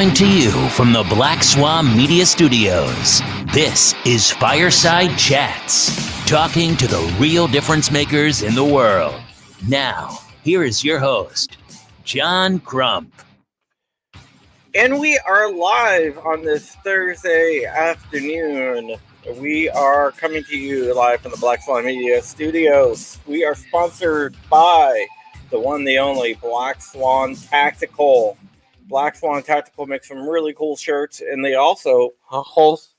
Coming to you from the Black Swan Media Studios, this is Fireside Chats, talking to the real difference makers in the world. Now, here is your host, John Crump. And we are live on this Thursday afternoon. We are coming to you live from the Black Swan Media Studios. We are sponsored by the one, the only Black Swan Tactical. Black Swan Tactical makes some really cool shirts, and they also host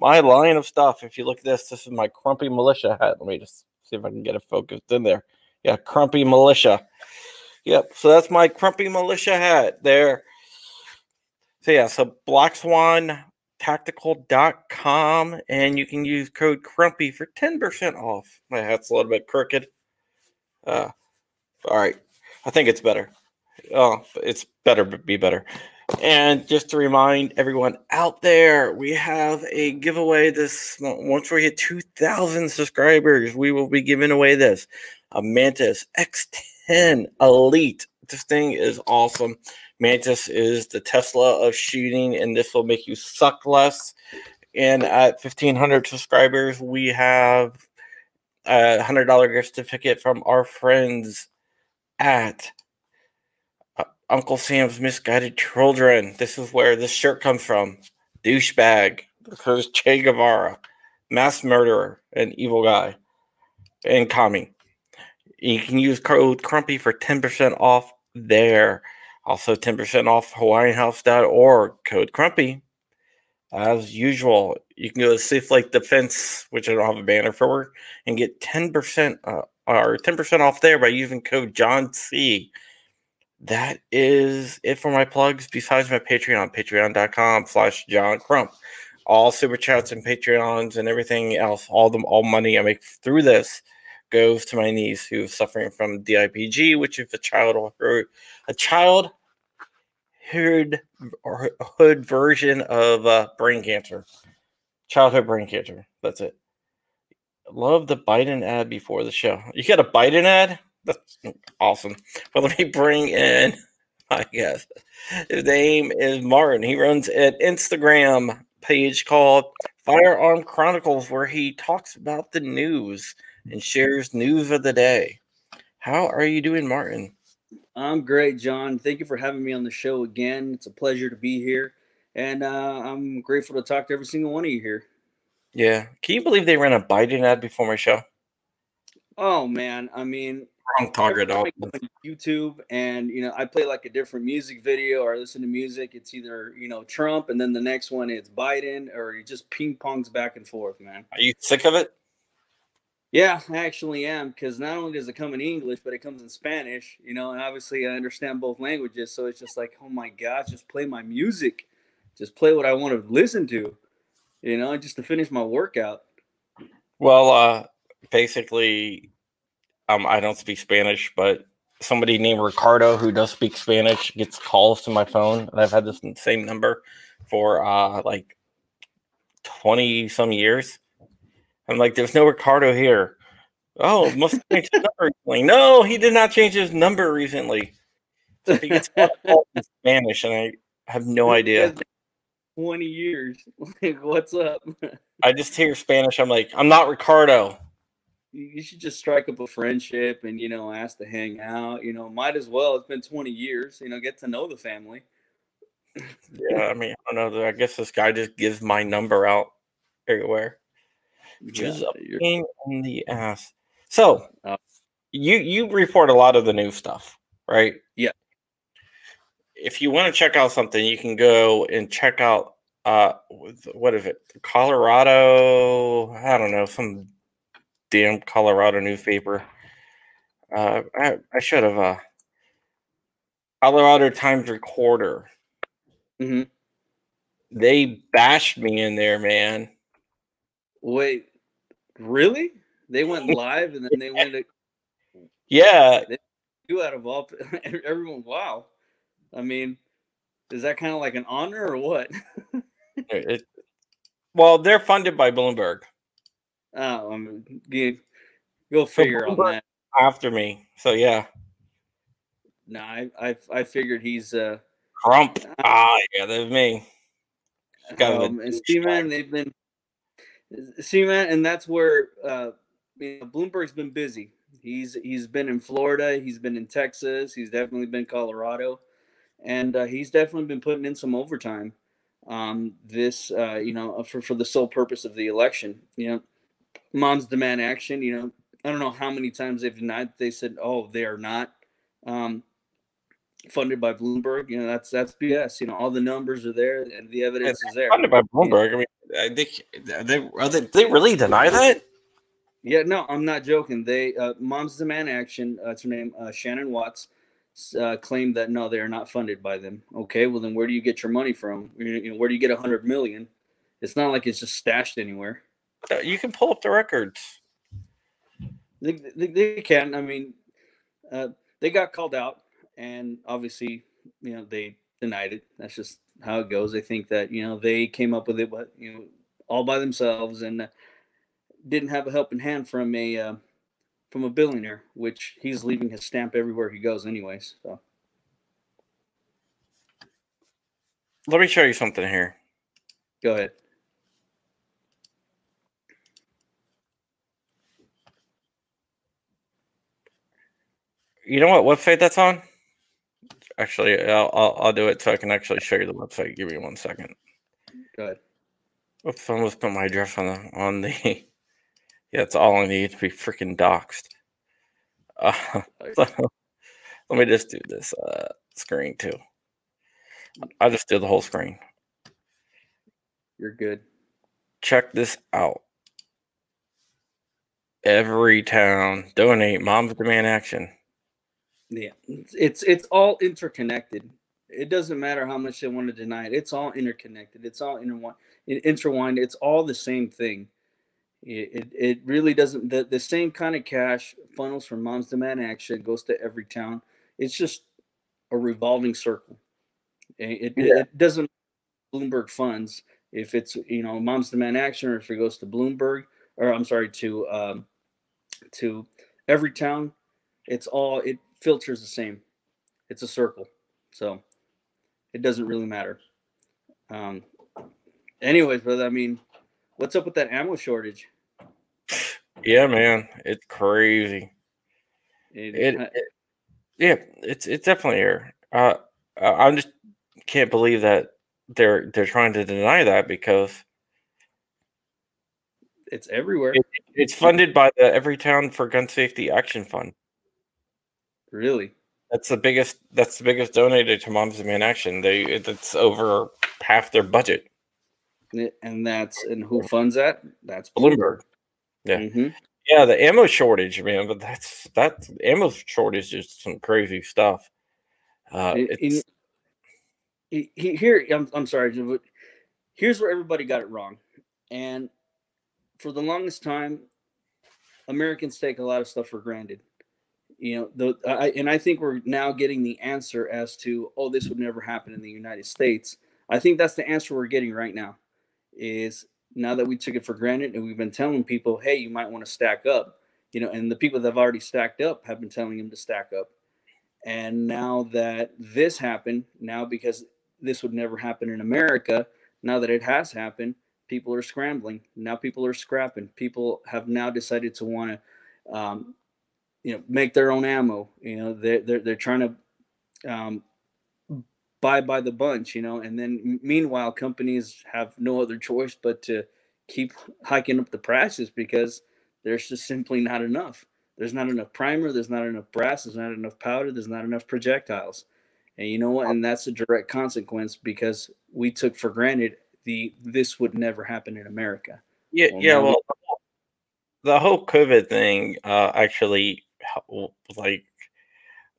my line of stuff. If you look at this, this is my Crumpy Militia hat. Let me just see if I can get it focused in there. Yeah, Crumpy Militia. Yep, so that's my Crumpy Militia hat there. So yeah, so Black Swan tactical.com and you can use code crumpy for 10% off my hat's a little bit crooked uh all right i think it's better oh it's better be better. And just to remind everyone out there we have a giveaway this once we hit 2000 subscribers we will be giving away this a mantis x10 elite. This thing is awesome. Mantis is the Tesla of shooting, and this will make you suck less. And at 1,500 subscribers, we have a $100 gift certificate from our friends at Uncle Sam's Misguided Children. This is where this shirt comes from. Douchebag. Because Che Guevara, mass murderer, and evil guy, and Kami. You can use code Crumpy for 10% off there. Also, 10% off HawaiianHouse.org, code Crumpy. As usual, you can go to Safe Lake Defense, which I don't have a banner for, and get 10% uh, or 10% off there by using code John C. That is it for my plugs, besides my Patreon, patreon.com slash John Crump. All super chats and Patreons and everything else, all the all money I make through this goes to my niece who's suffering from DIPG, which is a child or a child hood or hood version of uh, brain cancer, childhood brain cancer. That's it. Love the Biden ad before the show. You got a Biden ad? That's awesome. But let me bring in, I guess, his name is Martin. He runs an Instagram page called Firearm Chronicles where he talks about the news and shares news of the day. How are you doing, Martin? I'm great, John. Thank you for having me on the show again. It's a pleasure to be here. And uh, I'm grateful to talk to every single one of you here. Yeah. Can you believe they ran a Biden ad before my show? Oh, man. I mean, wrong target on YouTube and you know I play like a different music video or I listen to music. It's either you know Trump and then the next one it's Biden or it just ping pongs back and forth, man. Are you sick of it? Yeah, I actually am because not only does it come in English, but it comes in Spanish, you know, and obviously I understand both languages. So it's just like, oh my gosh, just play my music, just play what I want to listen to, you know, just to finish my workout. Well, uh, basically, um, I don't speak Spanish, but somebody named Ricardo who does speak Spanish gets calls to my phone, and I've had this same number for uh, like twenty some years I'm like, there's no Ricardo here. Oh, must have changed his number recently. No, he did not change his number recently. So he gets in Spanish, and I have no idea. 20 years. Like, what's up? I just hear Spanish. I'm like, I'm not Ricardo. You should just strike up a friendship and, you know, ask to hang out. You know, might as well. It's been 20 years. You know, get to know the family. yeah, I mean, I don't know. I guess this guy just gives my number out everywhere which yeah, is a pain in the ass. So uh, you you report a lot of the new stuff, right? Yeah. If you want to check out something, you can go and check out uh what is it? Colorado, I don't know, some damn Colorado newspaper. Uh I, I should have uh Colorado Times Recorder. Mm-hmm. They bashed me in there, man. Wait, Really? They went live and then they went to Yeah. You out of all everyone wow. I mean, is that kind of like an honor or what? it, well, they're funded by Bloomberg. Oh, mean, you, will figure so on that. After me. So yeah. No, I, I I figured he's uh Crump. Ah, yeah, that's me. Um, and see, man, they've been see, man, and that's where uh, you know, Bloomberg's been busy. He's he's been in Florida, he's been in Texas, he's definitely been Colorado, and uh, he's definitely been putting in some overtime. Um, this, uh, you know, for for the sole purpose of the election. You know, moms demand action. You know, I don't know how many times they've denied. They said, "Oh, they are not." Um, funded by Bloomberg. You know, that's that's BS. You know, all the numbers are there and the evidence is there. Funded by Bloomberg. I mean, they they are they, they really deny that? Yeah, no, I'm not joking. They uh, Moms Demand Action. Uh, that's her name. Uh, Shannon Watts uh, claimed that no, they are not funded by them. Okay, well then where do you get your money from? You know, where do you get a hundred million? It's not like it's just stashed anywhere. Uh, you can pull up the records. They, they, they can. I mean, uh, they got called out and obviously, you know, they denied it. That's just how it goes. They think that you know they came up with it, but you know, all by themselves and uh, didn't have a helping hand from a uh, from a billionaire, which he's leaving his stamp everywhere he goes, anyways. So. Let me show you something here. Go ahead. You know what website that's on? Actually, I'll, I'll, I'll do it so I can actually show you the website. Give me one second. Good. Oops, I almost put my address on the on the. yeah, it's all I need to be freaking doxxed. Uh, so, let me just do this uh, screen too. I'll just do the whole screen. You're good. Check this out. Everytown donate moms demand action. Yeah, it's it's all interconnected. It doesn't matter how much they want to deny it. It's all interconnected. It's all intertwined. Intertwined. It's all the same thing. It, it, it really doesn't. The, the same kind of cash funnels from Moms Demand Action goes to Everytown. It's just a revolving circle. It, yeah. it doesn't Bloomberg funds if it's you know Moms Demand Action or if it goes to Bloomberg or I'm sorry to um, to Everytown. It's all it filters the same. It's a circle, so it doesn't really matter. Um, anyways, but I mean, what's up with that ammo shortage? Yeah, man, it's crazy. It, it, it yeah, it's it's definitely here. Uh, I just can't believe that they're they're trying to deny that because it's everywhere. It, it's funded by the Everytown for Gun Safety Action Fund. Really? That's the biggest. That's the biggest donated to Moms Demand Action. They that's over half their budget. And that's and who funds that? That's Bloomberg. Yeah, mm-hmm. yeah. The ammo shortage, man. But that's that ammo shortage is some crazy stuff. Uh, in, in, here, I'm I'm sorry, but here's where everybody got it wrong, and for the longest time, Americans take a lot of stuff for granted you know the I, and i think we're now getting the answer as to oh this would never happen in the united states. I think that's the answer we're getting right now is now that we took it for granted and we've been telling people hey you might want to stack up you know and the people that have already stacked up have been telling them to stack up. And now that this happened now because this would never happen in america now that it has happened people are scrambling. Now people are scrapping. People have now decided to want to um, you know make their own ammo you know they're they're, they're trying to um, buy by the bunch you know and then meanwhile companies have no other choice but to keep hiking up the prices because there's just simply not enough. There's not enough primer there's not enough brass there's not enough powder there's not enough projectiles. And you know what? And that's a direct consequence because we took for granted the this would never happen in america. Yeah well, yeah well the whole covid thing uh, actually like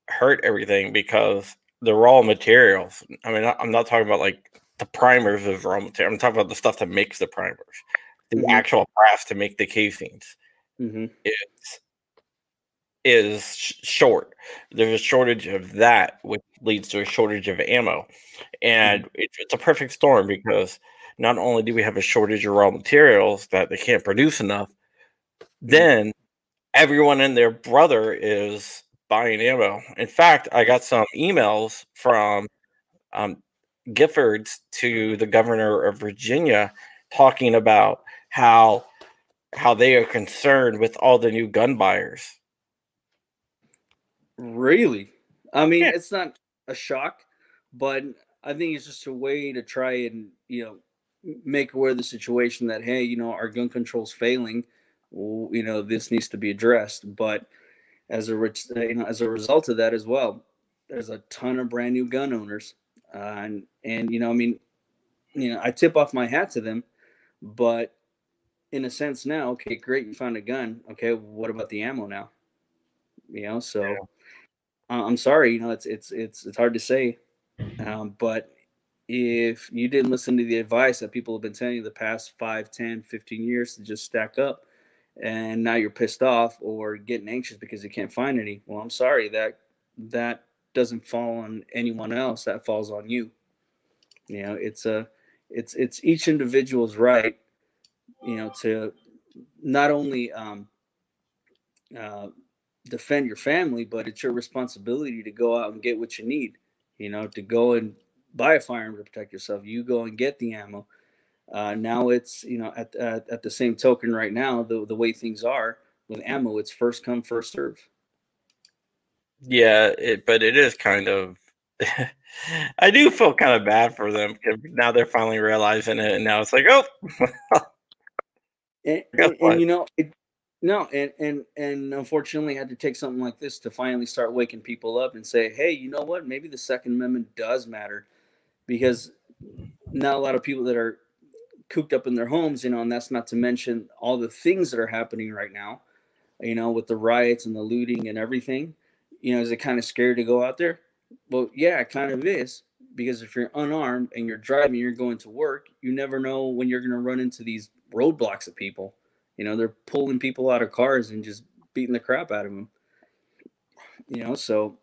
hurt everything because the raw materials. I mean, I'm not talking about like the primers of raw material. I'm talking about the stuff that makes the primers, the mm-hmm. actual brass to make the casings. Mm-hmm. Is is short. There's a shortage of that, which leads to a shortage of ammo, and mm-hmm. it's, it's a perfect storm because not only do we have a shortage of raw materials that they can't produce enough, mm-hmm. then everyone and their brother is buying ammo. In fact, I got some emails from um, Giffords to the governor of Virginia, talking about how how they are concerned with all the new gun buyers. Really? I mean, Yeah. it's not a shock, but I think it's just a way to try and you know make aware of the situation that hey, you know, our gun control's failing. Well, you know, this needs to be addressed. But as a you know, as a result of that as well, there's a ton of brand new gun owners, uh, and and you know, I mean, you know, I tip off my hat to them, but in a sense now, okay, great, you found a gun. Okay, what about the ammo now? You know, so. Yeah. Uh, I'm sorry, you know, it's it's it's it's hard to say, um, but if you didn't listen to the advice that people have been telling you the past 5 10 15 years to just stack up and now you're pissed off or getting anxious because you can't find any well i'm sorry that that doesn't fall on anyone else that falls on you you know it's a it's it's each individual's right you know to not only um uh defend your family, but it's your responsibility to go out and get what you need. You know, to go and buy a firearm to protect yourself. You go and get the ammo. Uh, now it's you know at, at at the same token right now the the way things are with ammo, it's first come first serve. Yeah, it, but it is kind of. I do feel kind of bad for them because now they're finally realizing it, and now it's like, oh, And, and, and you know it, no and and and unfortunately had to take something like this to finally start waking people up and say hey you know what maybe the second amendment does matter because not a lot of people that are cooped up in their homes you know and that's not to mention all the things that are happening right now you know with the riots and the looting and everything. You know is it kind of scary to go out there? Well yeah it kind of is because if you're unarmed and you're driving you're going to work you never know when you're going to run into these roadblocks of people. You know they're pulling people out of cars and just beating the crap out of them you know so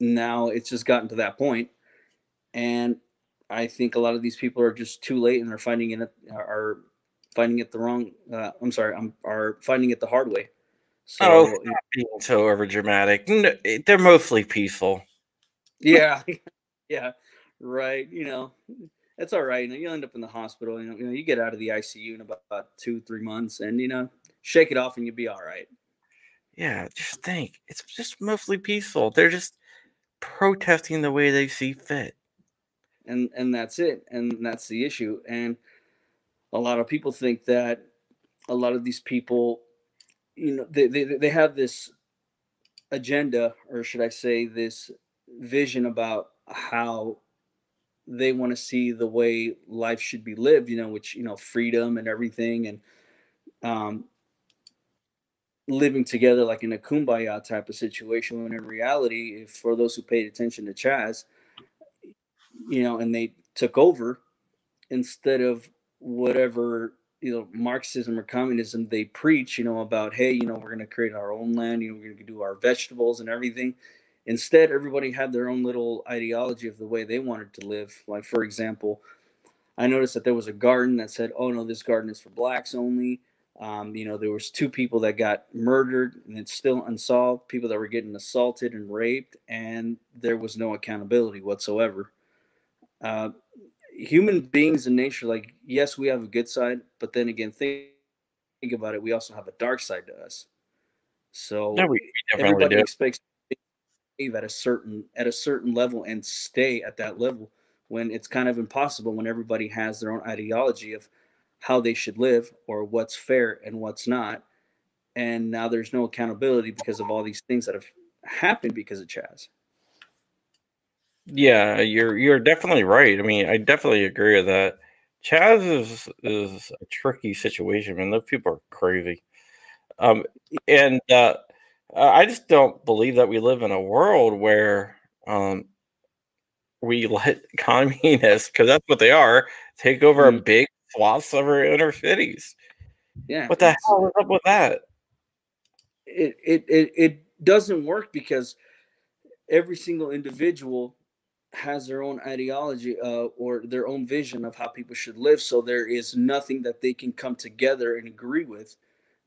now it's just gotten to that point. And i think a lot of these people are just too late and they're finding it are finding it the wrong uh, i'm sorry i'm are finding it the hard way so Oh. being so over dramatic. They're mostly peaceful. yeah yeah right you know it's all right you know you end up in the hospital you know, you know you get out of the icu in about, about two three months and you know shake it off and you'll be all right Yeah, just think. It's just mostly peaceful. They're just protesting the way they see fit. And and that's it and that's the issue. And a lot of people think that a lot of these people you know they, they, they have this agenda or should i say this vision about how they want to see the way life should be lived you know which you know freedom and everything and um living together like in a kumbaya type of situation when in reality if for those who paid attention to chaz you know and they took over instead of whatever you know marxism or communism they preach you know about hey you know we're going to create our own land you know we're going to do our vegetables and everything. Instead everybody had their own little ideology of the way they wanted to live. Like for example i noticed that there was a garden that said oh no this garden is for blacks only. Um, you know there was two people that got murdered and it's still unsolved people that were getting assaulted and raped and there was no accountability whatsoever uh, human beings in nature like yes we have a good side but then again think, think about it we also have a dark side to us. So Yeah, we, we everybody do. expects to behave at a certain at a certain level and stay at that level when it's kind of impossible when everybody has their own ideology of how they should live or what's fair and what's not. And now there's no accountability because of all these things that have happened because of chaz Yeah, you're you're definitely right. I mean, I definitely agree with that. Chaz is is a tricky situation, man. Those people are crazy. Um, and uh, I just don't believe that we live in a world where um, we let communists, because that's what they are, take over a Mhm. big swaths of our inner cities. yeah What the hell is up with that? it, it it it doesn't work because every single individual has their own ideology uh, or their own vision of how people should live so there is nothing that they can come together and agree with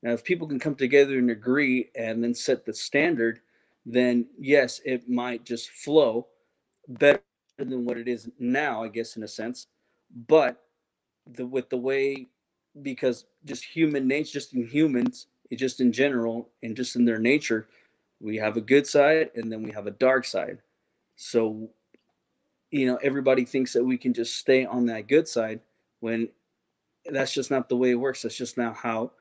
now if people can come together and agree and then set the standard then yes it might just flow better than what it is now, I guess, in a sense. But the with the way because just human nature, just in humans, just in general, and just in their nature, we have a good side and then we have a dark side. So, you know, everybody thinks that we can just stay on that good side when that's just not the way it works. That's just not how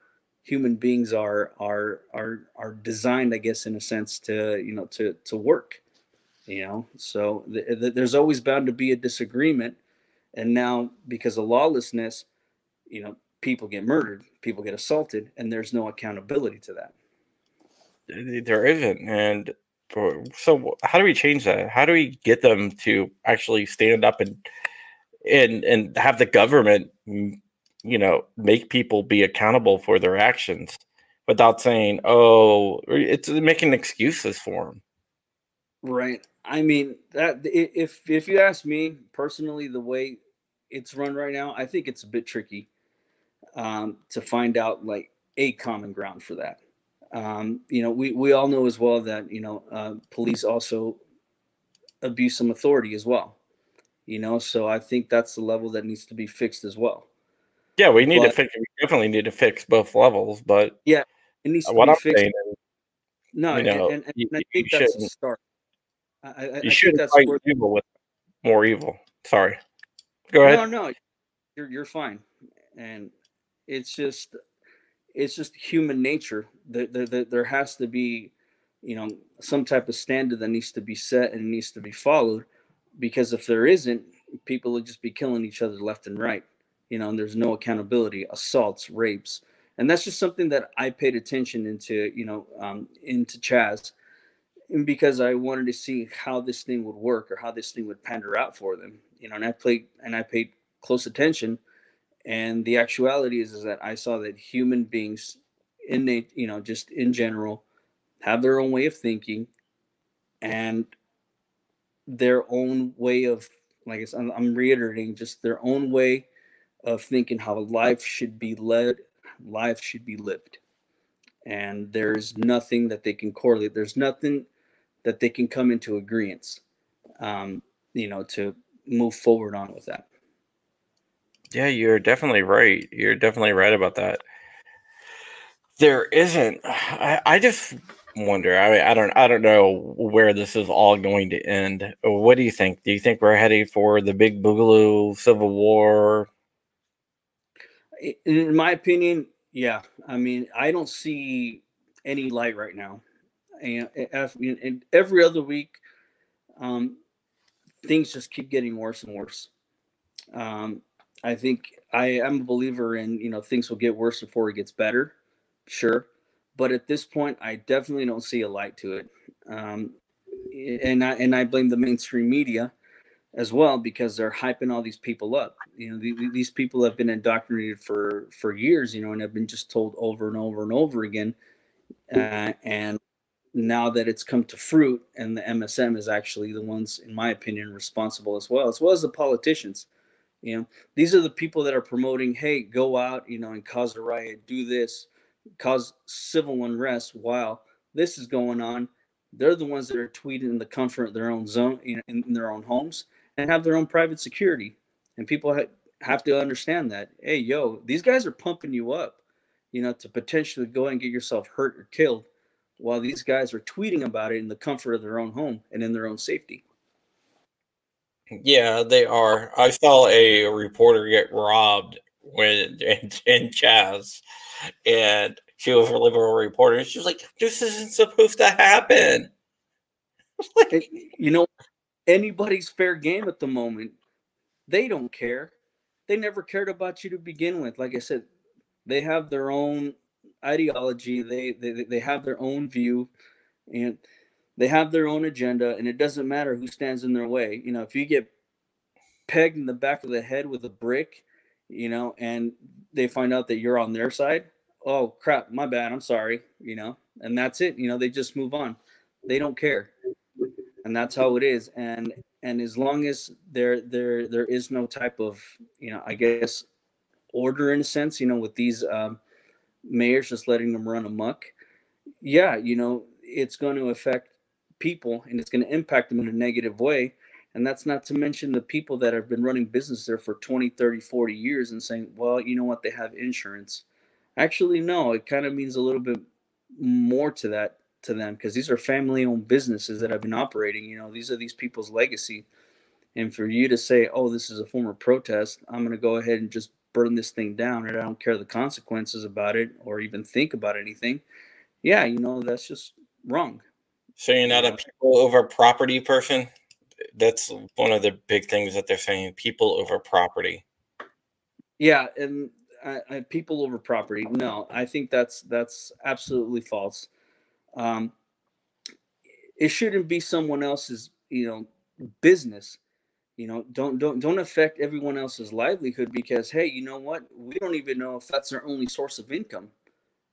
human beings are are are are designed, I guess, in a sense, to you know to to work. You know, so th- th- there's always bound to be a disagreement, and now because of lawlessness, you know, people get murdered, people get assaulted, and there's no accountability to that. There isn't, and so how do we change that? How do we get them to actually stand up and and and have the government, you know, make people be accountable for their actions without saying, "Oh, it's making excuses for them." Right. I mean that if if you ask me personally, the way it's run right now, I think it's a bit tricky um, to find out like a common ground for that. Um, you know, we, we all know as well that, you know, uh, police also abuse some authority as well, you know, so I think that's the level that needs to be fixed as well. Yeah, we need but, to fix, we definitely need to fix both levels, but yeah, it needs to what be I'm fixed. saying no, you know, and, and, and I think that's a start. I, I, you shouldn't that's fight evil with more evil. Sorry. Go ahead. No, no, you're, you're fine. And it's just it's just human nature. There, there, there has to be, you know, some type of standard that needs to be set and needs to be followed, because if there isn't, people will just be killing each other left and right. You know, and there's no accountability, assaults, rapes, and that's just something that I paid attention into. You know, um, into Chaz, and because I wanted to see how this thing would work or how this thing would pander out for them. You know, and I played and I paid close attention and the actuality is, is that i saw that human beings innate you know just in general have their own way of thinking and their own way of like I'm, I'm reiterating just their own way of thinking how life should be led life should be lived. And there's nothing that they can correlate there's nothing that they can come into agreement um, you know to move forward on with that yeah, you're definitely right. You're definitely right about that. There isn't. I, I just wonder. I mean, I don't. I don't know where this is all going to end. What do you think? Do you think we're heading for the big boogaloo civil war? In my opinion, yeah. I mean, I don't see any light right now, and, and every other week, um, things just keep getting worse and worse. Um, I think I am a believer in you know things will get worse before it gets better, sure, but at this point, I definitely don't see a light to it, um, and I and I blame the mainstream media as well because they're hyping all these people up. You know, the, these people have been indoctrinated for for years, you know, and have been just told over and over and over again, uh, and now that it's come to fruit, and the MSM is actually the ones, in my opinion, responsible as well, as well as the politicians you know, these are the people that are promoting, hey, go out, you know, and cause a riot, do this, cause civil unrest while this is going on. They're the ones that are tweeting in the comfort of their own zone, in, in their own homes and have their own private security. And people ha- have to understand that, hey, yo, these guys are pumping you up, you know, to potentially go and get yourself hurt or killed while these guys are tweeting about it in the comfort of their own home and in their own safety. Yeah, they are. I saw a reporter get robbed when in, in Chaz, and she was a liberal reporter. And she was like, "This isn't supposed to happen." like, you know, anybody's fair game at the moment. They don't care. They never cared about you to begin with. Like I said, they have their own ideology. They they they have their own view, and they have their own agenda and it doesn't matter who stands in their way. You know if you get pegged in the back of the head with a brick you know and they find out that you're on their side oh crap my bad i'm sorry you know and that's it you know they just move on. They don't care. And that's how it is. And and as long as there there there is no type of you know i guess order in a sense you know with these um mayors just letting them run amok yeah you know it's going to affect people and it's going to impact them in a negative way. And that's not to mention the people that have been running business there for 20 30 40 years and saying well you know what? They have insurance. Actually no it kind of means a little bit more to that to them because these are family owned businesses that have been operating you know these are these people's legacy. And for you to say oh this is a form of protest i'm going to go ahead and just burn this thing down and i don't care the consequences about it or even think about anything. Yeah you know that's just wrong so you're not a people over property person? That's one of the big things that they're saying people over property. Yeah and I, I, people over property no i think that's that's absolutely false. Um, it shouldn't be someone else's you know business you know don't don't don't affect everyone else's livelihood because hey you know what? We don't even know if that's their only source of income.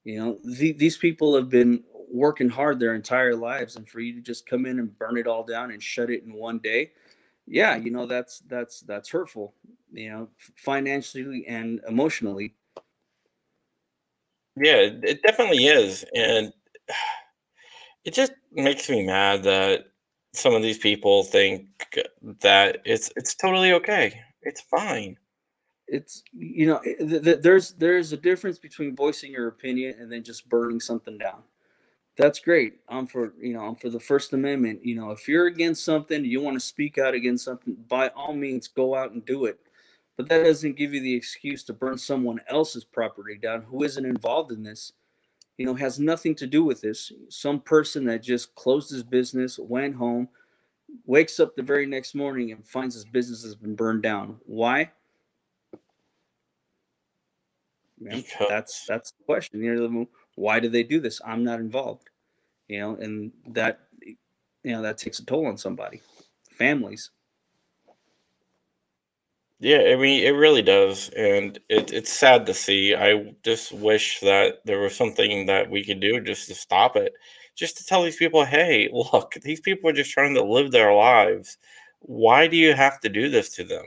You know the, these people have been working hard their entire lives and for you to just come in and burn it all down and shut it in one day yeah you know that's that's that's hurtful you know financially and emotionally. Yeah it definitely is and it just makes me mad that some of these people think that it's it's totally okay it's fine. It's you know eh, th- th- there's there's a difference between voicing your opinion and then just burning something down that's great. I'm for you know I'm for the First Amendment. You know, if you're against something, you want to speak out against something, by all means, go out and do it. But that doesn't give you the excuse to burn someone else's property down who isn't involved in this. You know, has nothing to do with this. Some person that just closed his business, went home, wakes up the very next morning and finds his business has been burned down. Why? that's that's the question. You know, why do they do this? I'm not involved. You know and that you know that takes a toll on somebody families. Yeah i mean it really does and it, it's sad to see. I just wish that there was something that we could do just to stop it just to tell these people hey look these people are just trying to live their lives. Why do you have to do this to them?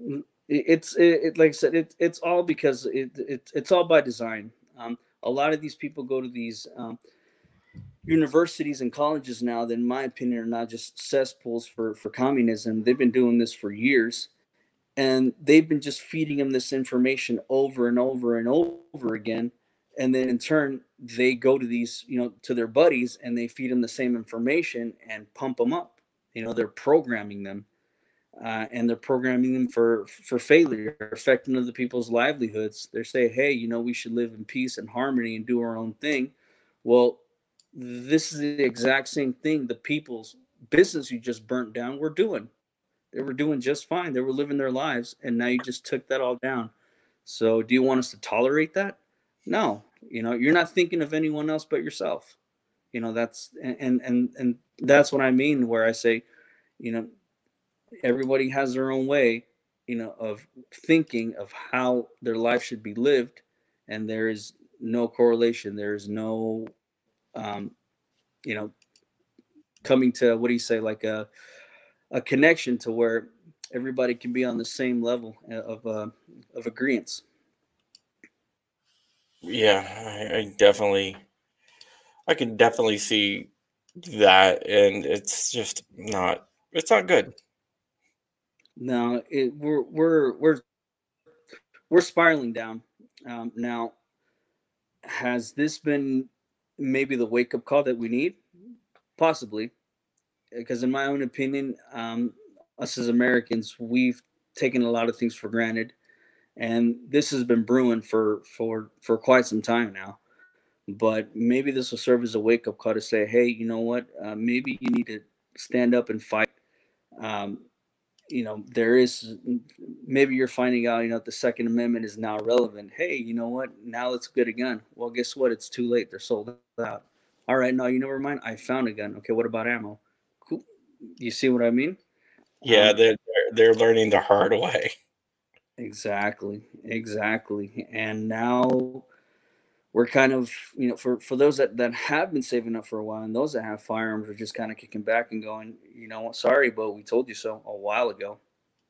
Mm, it's it, it like i said it, it's all because it, it it's all by design. Um, a lot of these people go to these um, universities and colleges now that in my opinion are not just cesspools for for communism. They've been doing this for years and they've been just feeding them this information over and over and over again. And then in turn they go to these you know to their buddies and they feed them the same information and pump them up. You know they're programming them uh, and they're programming them for for failure, affecting other people's livelihoods. They're saying, "Hey, you know, we should live in peace and harmony and do our own thing." Well, this is the exact same thing the people's business you just burnt down were doing. They were doing just fine. They were living their lives, and now you just took that all down. So, do you want us to tolerate that? No. You know, you're not thinking of anyone else but yourself. You know, that's and and and that's what I mean. Where I say, you know, everybody has their own way you know of thinking of how their life should be lived and there is no correlation there's no um you know coming to what do you say like a a connection to where everybody can be on the same level of uh, of agreements yeah I, I definitely i can definitely see that and it's just not it's not good no, it, we're we're we're we're spiraling down. Um, now, has this been maybe the wake up call that we need? Possibly, because in my own opinion, um, us as Americans, we've taken a lot of things for granted, and this has been brewing for for for quite some time now. But maybe this will serve as a wake up call to say, hey, you know what? Uh, maybe you need to stand up and fight. Um, you know there is maybe you're finding out you know the second amendment is now relevant. Hey you know what? Now let's get a gun well guess what? It's too late. They're sold out. All right no you never mind i found a gun. Okay what about ammo? Cool. You see what i mean? Yeah um, they're they're learning the hard way. Exactly exactly. And now we're kind of you know for for those that that have been saving up for a while and those that have firearms are just kind of kicking back and going you know sorry but we told you so a while ago.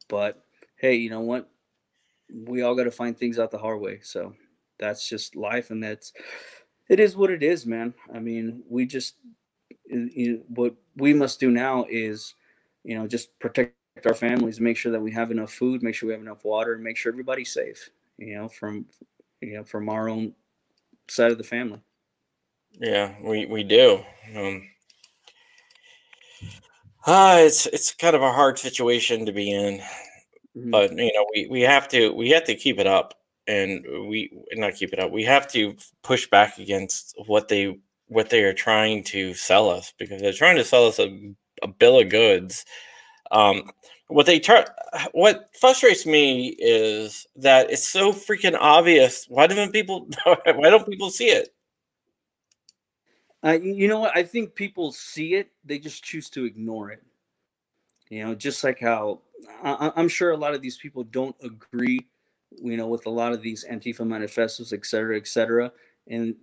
But hey you know what? We all got to find things out the hard way. So that's just life and that's it is what it is man. I mean we just you know, what we must do now is you know, just protect our families, make sure that we have enough food, make sure we have enough water, and make sure everybody's safe. You know, from you know from our own side of the family. Yeah, we we do. Um, uh, it's it's kind of a hard situation to be in, mm-hmm. but you know we, we have to we have to keep it up, and we not keep it up. We have to push back against what they what they are trying to sell us because they're trying to sell us a, a bill of goods. Um, what they try, what frustrates me is that it's so freaking obvious. Why don't people? Why don't people see it? Uh, you know what? I think people see it, they just choose to ignore it. You know, just like how I, am sure a lot of these people don't agree, you know, with a lot of these Antifa manifestos, et cetera, et cetera. And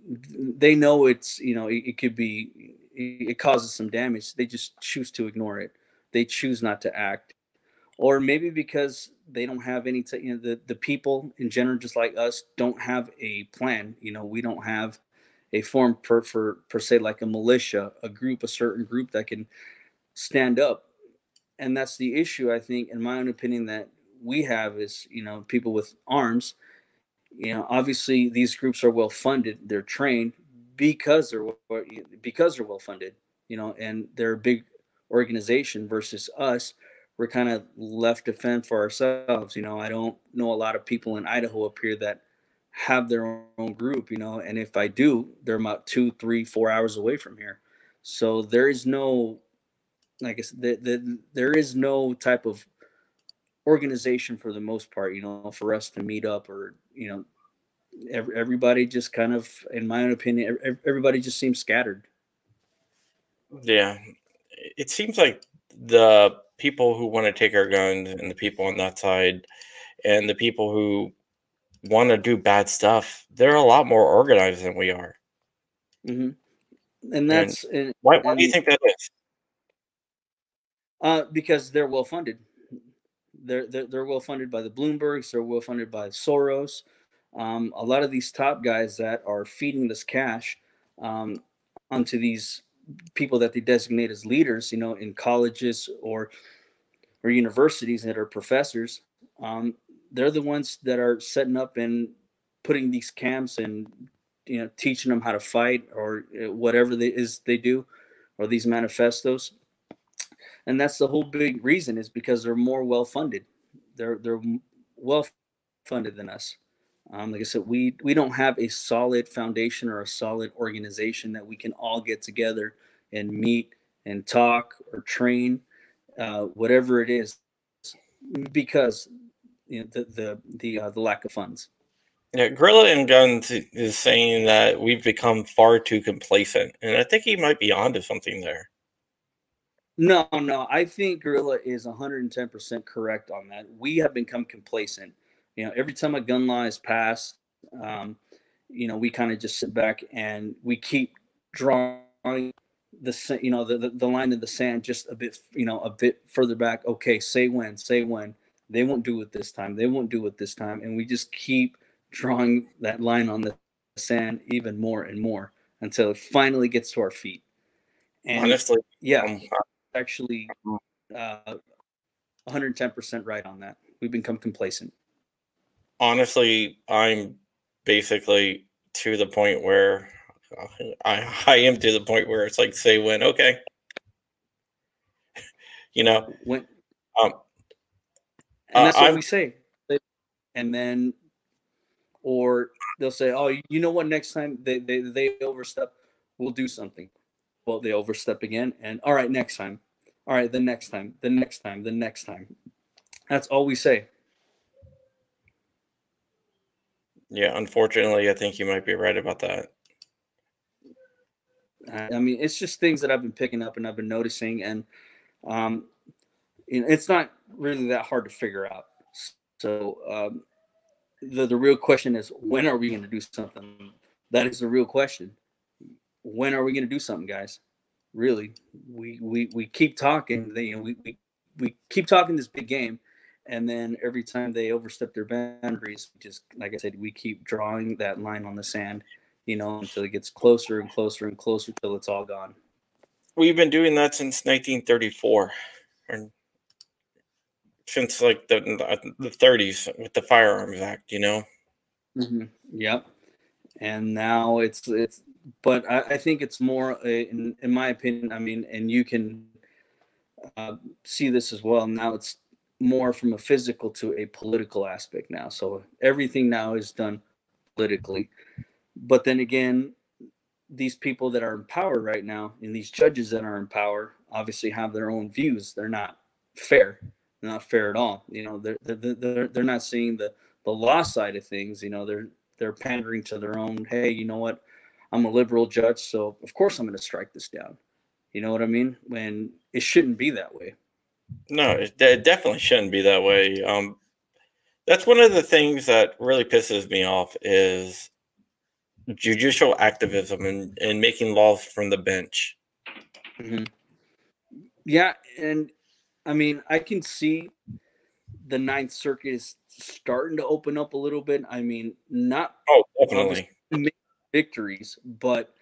they know it's, you know, it, it could be, it causes some damage. They just choose to ignore it. They choose not to act. Or maybe because they don't have any, t- you know, the, the people in general, just like us, don't have a plan. You know, we don't have a form per, for per se like a militia, a group, a certain group that can stand up. And that's the issue, I think, in my own opinion, that we have is, you know, people with arms. You know, obviously these groups are well funded, they're trained because they're because they're well funded, you know, and they're a big organization versus us. We're kind of left to fend for ourselves. You know, I don't know a lot of people in Idaho up here that have their own group, you know, and if I do, they're about two, three, four hours away from here. So there is no, like I said, the, the, there is no type of organization for the most part, you know, for us to meet up or, you know, every, everybody just kind of, in my own opinion, everybody just seems scattered. Yeah. It seems like the people who want to take our guns and the people on that side and the people who want to do bad stuff, they're a lot more organized than we are. Mm-hmm. And that's and why, why and, do you think that is? Uh, because they're well funded. They're, they're, they're well funded by the Bloombergs. They're well funded by Soros. Um, a lot of these top guys that are feeding this cash um, onto these people that they designate as leaders, you know, in colleges or or universities that are professors. Um, they're the ones that are setting up and putting these camps and you know teaching them how to fight or uh, whatever they is they do or these manifestos and that's the whole big reason is because they're more well funded they're they're well funded than us um, like i said we we don't have a solid foundation or a solid organization that we can all get together and meet and talk or train uh, whatever it is because you know, the the the, uh, the lack of funds. Yeah, Gorilla and Guns is saying that we've become far too complacent, and I think he might be onto something there. No, no, I think Gorilla is 110% correct on that. We have become complacent. You know, every time a gun law is passed, um, you know, we kind of just sit back and we keep drawing the you know the, the, the line in the sand just a bit you know a bit further back. Okay, say when, say when they won't do it this time. They won't do it this time. And we just keep drawing that line on the sand even more and more until it finally gets to our feet. And honestly, yeah, um, actually uh, 110% right on that. We've become complacent. Honestly, I'm basically to the point where I, I am to the point where it's like say when okay you know when um and that's uh, what I'm, we say. And then, or they'll say, "Oh, you know what? Next time they they they overstep, we'll do something." Well, they overstep again, and all right, next time. All right, the next time, the next time, the next time. That's all we say. Yeah, unfortunately, I think you might be right about that. I mean, it's just things that I've been picking up and I've been noticing, and um, it's not really that hard to figure out. So um, the the real question is, when are we going to do something? That is the real question. When are we going to do something, guys? Really, we we we keep talking. You know, we, we we keep talking this big game, and then every time they overstep their boundaries, just like I said, we keep drawing that line on the sand, you know, until it gets closer and closer and closer till it's all gone. We've been doing that since 1934 or since like the the 30s with the Firearms Act, you know. Mm-hmm. Yep. And now it's it's, but I, I think it's more, uh, in, in my opinion. I mean, and you can uh, see this as well. Now it's more from a physical to a political aspect now. So everything now is done politically. But then again, these people that are in power right now and these judges that are in power obviously have their own views. They're not fair. They're not fair at all. You know, they're they're they're, they're not seeing the the law side of things. You know, they're they're pandering to their own. Hey, you know what? I'm a liberal judge, so of course I'm going to strike this down. You know what I mean? When it shouldn't be that way. No, it, it definitely shouldn't be that way. Um, that's one of the things that really pisses me off is judicial activism and, and making laws from the bench. Mm-hmm. Yeah, and I mean, I can see the Ninth Circuit is starting to open up a little bit. I mean, not oh definitely victories, but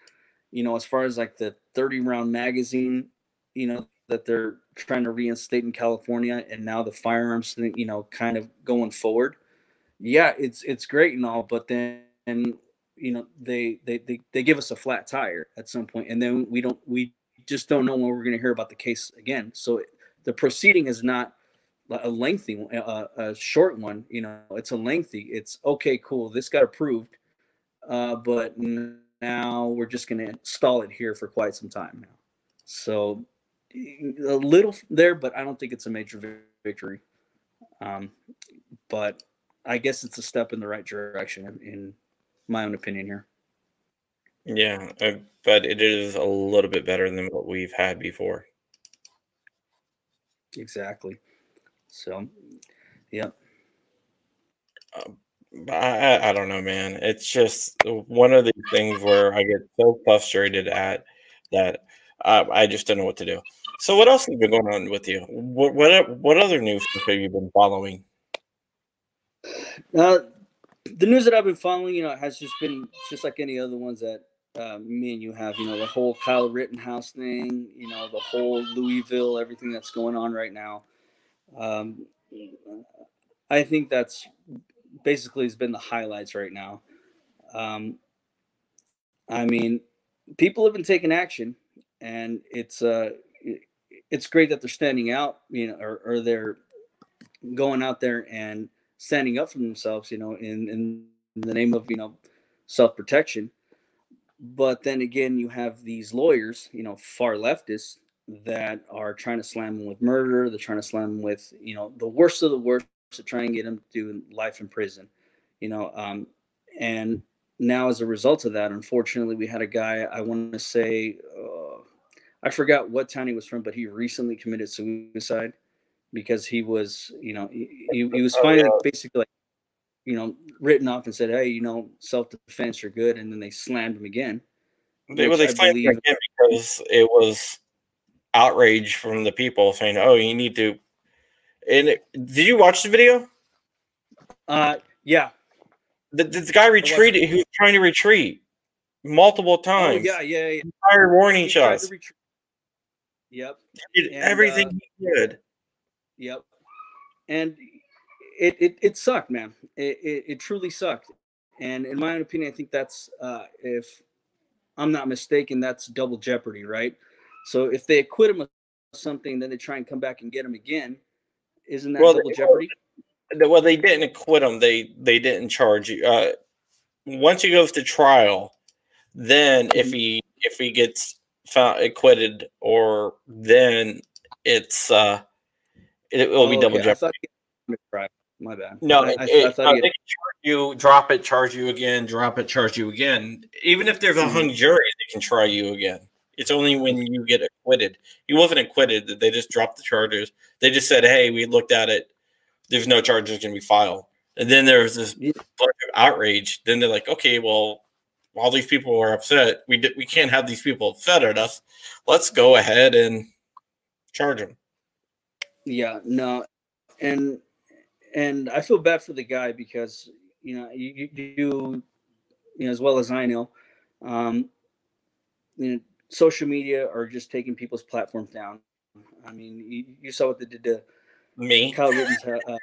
you know, as far as like the 30 round magazine, you know, that they're trying to reinstate in California and now the firearms thing, you know, kind of going forward. Yeah, it's it's great and all, but then and you know, they they they, they give us a flat tire at some point and then we don't we just don't know when we're going to hear about the case again. So the proceeding is not a lengthy one, a, a short one, you know, it's a lengthy. It's okay, cool. This got approved. Uh, but now we're just going to stall it here for quite some time now. So a little there, but I don't think it's a major victory. Um, but I guess it's a step in the right direction, in my own opinion here. Yeah, uh, but it is a little bit better than what we've had before. Exactly. So, yep. Um, I, I don't know, man. It's just one of these things where I get so frustrated at that uh, I just don't know what to do. So, what else has been going on with you? What what what other news have you been following? Uh, the news that I've been following, you know, has just been just like any other ones that uh, me and you have. You know, the whole Kyle Rittenhouse thing. You know, the whole Louisville, everything that's going on right now. Um, I think that's basically has been the highlights right now. Um, I mean, people have been taking action, and it's uh, it's great that they're standing out, you know, or, or they're going out there and standing up for themselves, you know, in in the name of you know self protection. But then again, you have these lawyers, you know, far leftists that are trying to slam them with murder. They're trying to slam them with, you know, the worst of the worst to try and get them to life in prison, you know. Um, and now, as a result of that, unfortunately, we had a guy. I want to say, I forgot what town he was from, but he recently committed suicide because he was, you know, he, he, he was oh, finally oh, yeah. basically like, you know, written off and said, "Hey, you know, self defense, you're good," and then they slammed him again. They, well, they slammed him again because it was outrage from the people saying, "Oh, you need to." And it, did you watch the video? Uh, yeah. The, the guy retreated. He was trying to retreat multiple oh, times. Oh, yeah, yeah, yeah. Fire warning shots. Yep. He did and, everything uh, he could. Yep. And it, it, it sucked, man. It, it, it, truly sucked. And in my own opinion, I think that's, uh, if I'm not mistaken, that's double jeopardy, right? So if they acquit him of something, then they try and come back and get him again. Isn't that well, double they, jeopardy? Well, they didn't acquit him. They they didn't charge you. Uh, once he goes to trial, then if mm-hmm. he if he gets found acquitted, or then it's uh, it, will oh, be double okay. jeopardy. My bad. No, I, it, I, I uh, they you, drop it, charge you again, drop it, charge you again. Even if there's a hung mm-hmm. jury, they can try you again. It's only when you get acquitted. He wasn't acquitted; that they just dropped the charges. They just said, "Hey, we looked at it. There's no charges going to be filed." And then there was this bunch of outrage. Then they're like, "Okay, well, all these people are upset. We we can't have these people upset at us. Let's go ahead and charge them." Yeah, no, and and I feel bad for the guy because you know you you, you know as well as I know, um, you know social media are just taking people's platforms down. I mean, you, you saw what they did to Me. Kyle Ritten's uh,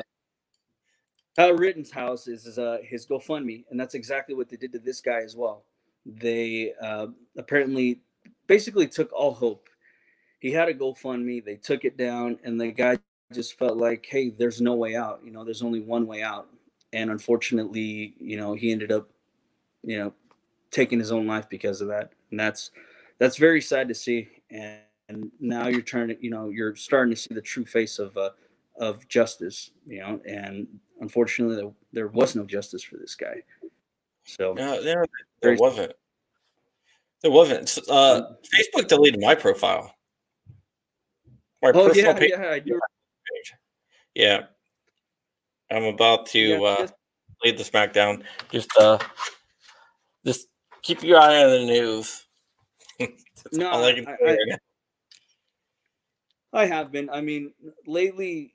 Kyle Ritten's house is, is uh, his GoFundMe, and that's exactly what they did to this guy as well. They uh, apparently basically took all hope. He had a GoFundMe, they took it down, and the guy just felt like, hey, there's no way out. You know, there's only one way out, and unfortunately, you know, he ended up, you know, taking his own life because of that, and that's that's very sad to see. And, and now you're turning, you know, you're starting to see the true face of uh, of justice, you know, and unfortunately, there, there was no justice for this guy. So No, there, there wasn't. There wasn't. Uh, Facebook deleted my profile. My oh personal yeah, page. yeah, I do. Yeah. I'm about to Yeah, uh, the smackdown. Just uh, just keep your eye on the news. That's No, all I can I- I- I have been. I mean, lately,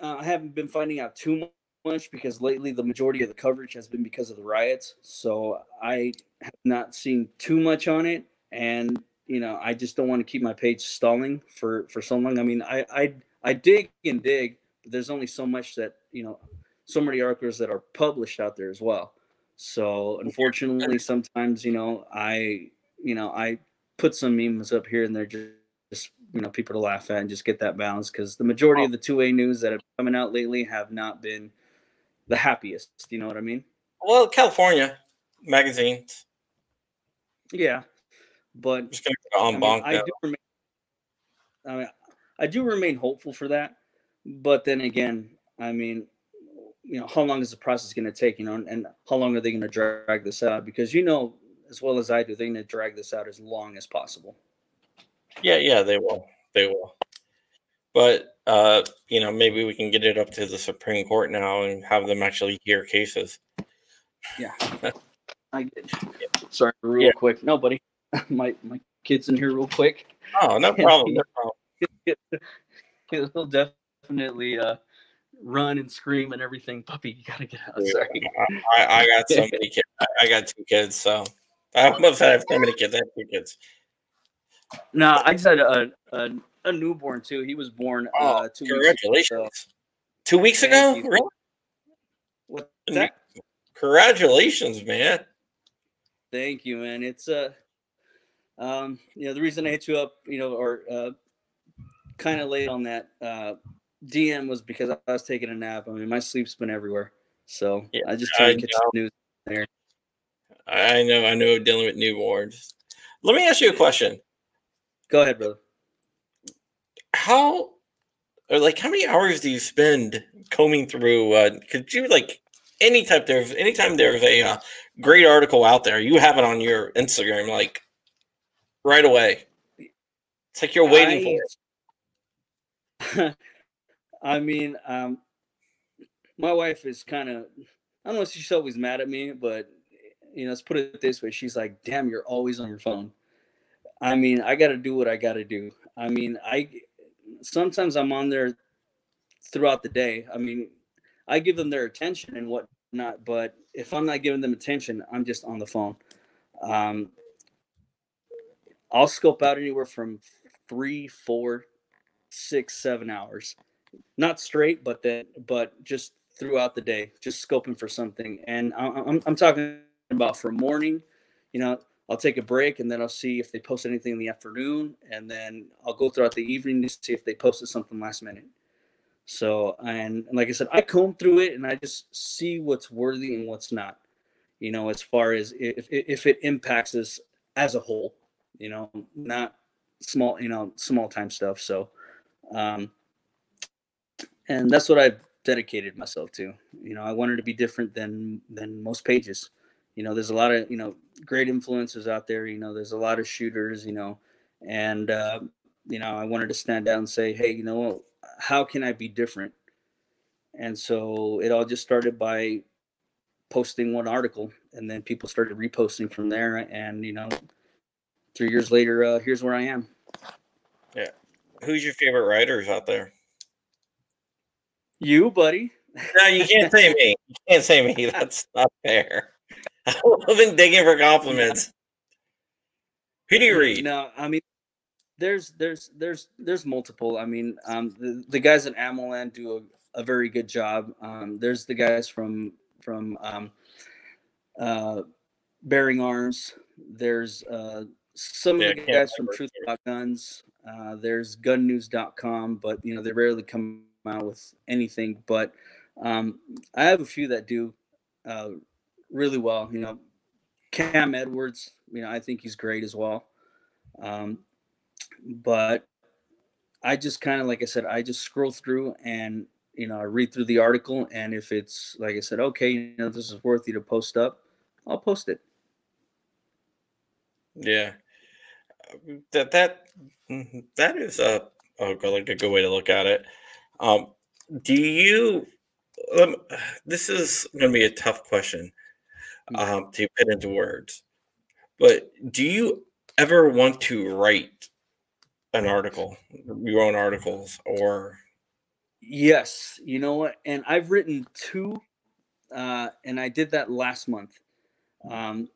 uh, I haven't been finding out too much because lately the majority of the coverage has been because of the riots. So I have not seen too much on it, and you know, I just don't want to keep my page stalling for for so long. I mean, I I I dig and dig, but there's only so much that you know, so many articles that are published out there as well. So unfortunately, sometimes you know, I you know, I put some memes up here and there just you know people to laugh at and just get that balance because the majority of the two A news that have coming out lately have not been the happiest. You know what I mean? Well, California magazines. Yeah, but I'm just gonna go I, mean, I do remain, I mean, I do remain hopeful for that. But then again, I mean, you know, how long is the process going to take? You know, and, and how long are they going to drag this out? Because you know as well as I do, they're going to drag this out as long as possible. Yeah, yeah, they will. They will. But uh, you know, maybe we can get it up to the Supreme Court now and have them actually hear cases. Yeah. I get Sorry, real Yeah. quick. Nobody. my my kids in here real quick. Oh, no problem. No problem. He'll definitely uh, run and scream and everything. Puppy, you gotta get out. Sorry. I, I got so many kids. I- I got two kids, so I almost have so many kids. I have two kids. No, I just had a, a a newborn too. He was born uh, two weeks ago. Congratulations. Two weeks ago? Really? What's New- that? Congratulations, man. Thank you, man. It's uh um you know the reason I hit you up, you know, or uh kind of late on that uh DM was because I was taking a nap. I mean my sleep's been everywhere. So Yeah, I just tried to catch the news. I know, I know dealing with newborns. Let me ask you a question. Go ahead, brother. How or like how many hours do you spend combing through uh could you like any type there's anytime there's a uh, great article out there, you have it on your Instagram like right away. It's like you're waiting for it. I, I mean, um, my wife is kind of, I don't know if she's always mad at me, but you know, let's put it this way. She's like, damn, you're always on your phone. I mean, I got to do what I got to do. I mean, I, sometimes I'm on there throughout the day. I mean, I give them their attention and whatnot, but if I'm not giving them attention, I'm just on the phone. Um, I'll scope out anywhere from three, four, six, seven hours, not straight, but then, but just throughout the day, just scoping for something. And I'm, I'm talking about for morning, you know, I'll take a break and then I'll see if they post anything in the afternoon, and then I'll go throughout the evening to see if they posted something last minute. So, and, and like I said, I comb through it and I just see what's worthy and what's not. You know, as far as if if it impacts us as a whole, you know, not small, you know, small time stuff. So, um, and that's what I've dedicated myself to. You know, I wanted to be different than than most pages. You know, there's a lot of you know great influencers out there. You know, there's a lot of shooters. You know, and uh, you know, I wanted to stand out and say, hey, you know, what? how can I be different? And so it all just started by posting one article, and then people started reposting from there. And you know, three years later, uh, here's where I am. Yeah. Who's your favorite writers out there? You, buddy. No, you can't say me. You can't say me. That's not fair. I've been digging for compliments. Who do you read? No, I mean, there's there's there's there's multiple. I mean, um, the, the guys at AmmoLand do a, a very good job. Um, there's the guys from from um, uh, Bearing Arms. There's uh, some Yeah, of the guys from Truth. About Guns. Uh, there's gunnews.com, but you know they rarely come out with anything. But um, I have a few that do uh, really well. You know, Cam Edwards. You know, I think he's great as well. Um, but I just kind of, like I said, I just scroll through and you know I read through the article, and if it's like I said, okay, you know this is worthy to post up, I'll post it. Yeah, that that mhm, that is a, like a good way to look at it. Um, do you? Um, this is going to be a tough question um, to put into words, but do you ever want to write an article, your own articles, or? Yes, you know what? And I've written two, uh, and I did that last month. Um,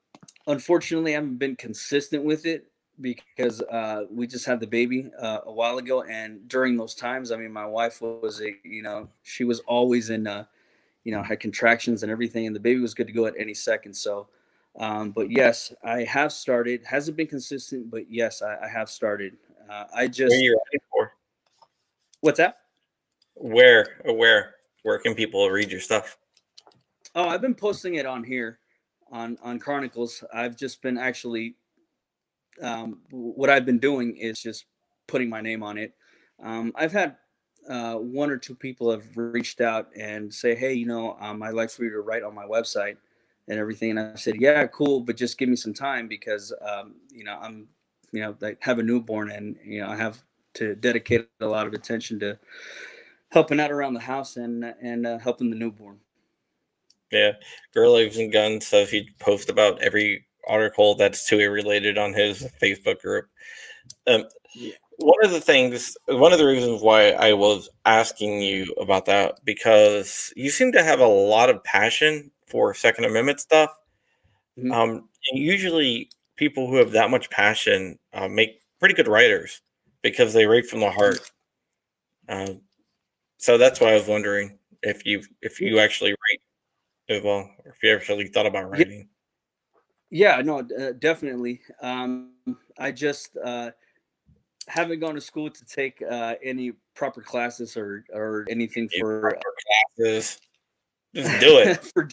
unfortunately, I haven't been consistent with it because uh, we just had the baby uh, a while ago, and during those times, I mean, my wife was a, you know, she was always in, uh, you know, had contractions and everything, and the baby was good to go at any second. So, um, but yes, I have started. Hasn't been consistent, but yes, I, I have started. Uh, I just where are you writing for? what's that? Where, where, where can people read your stuff? Oh, I've been posting it on here, on on Chronicles. I've just been actually, um, what I've been doing is just putting my name on it. Um, I've had uh, one or two people have reached out and say, "Hey, you know, um, I'd like for you to write on my website and everything." And I said, "Yeah, cool, but just give me some time because, um, you know, I'm, you know, I have a newborn and you know I have to dedicate a lot of attention to helping out around the house and and uh, helping the newborn." Yeah, Girl Lives and Guns says he posts about every article that's 2A related on his Facebook group. Um, Yeah. One of the things, one of the reasons why I was asking you about that because you seem to have a lot of passion for Second Amendment stuff. Mhm. Um, and usually, people who have that much passion uh, make pretty good writers because they write from the heart. Um, so that's why I was wondering if you if you actually write as well, or if you actually thought about writing. Yeah, no, uh, definitely. Um, I just uh, haven't gone to school to take uh, any proper classes or or anything Any for proper classes. Just do it. for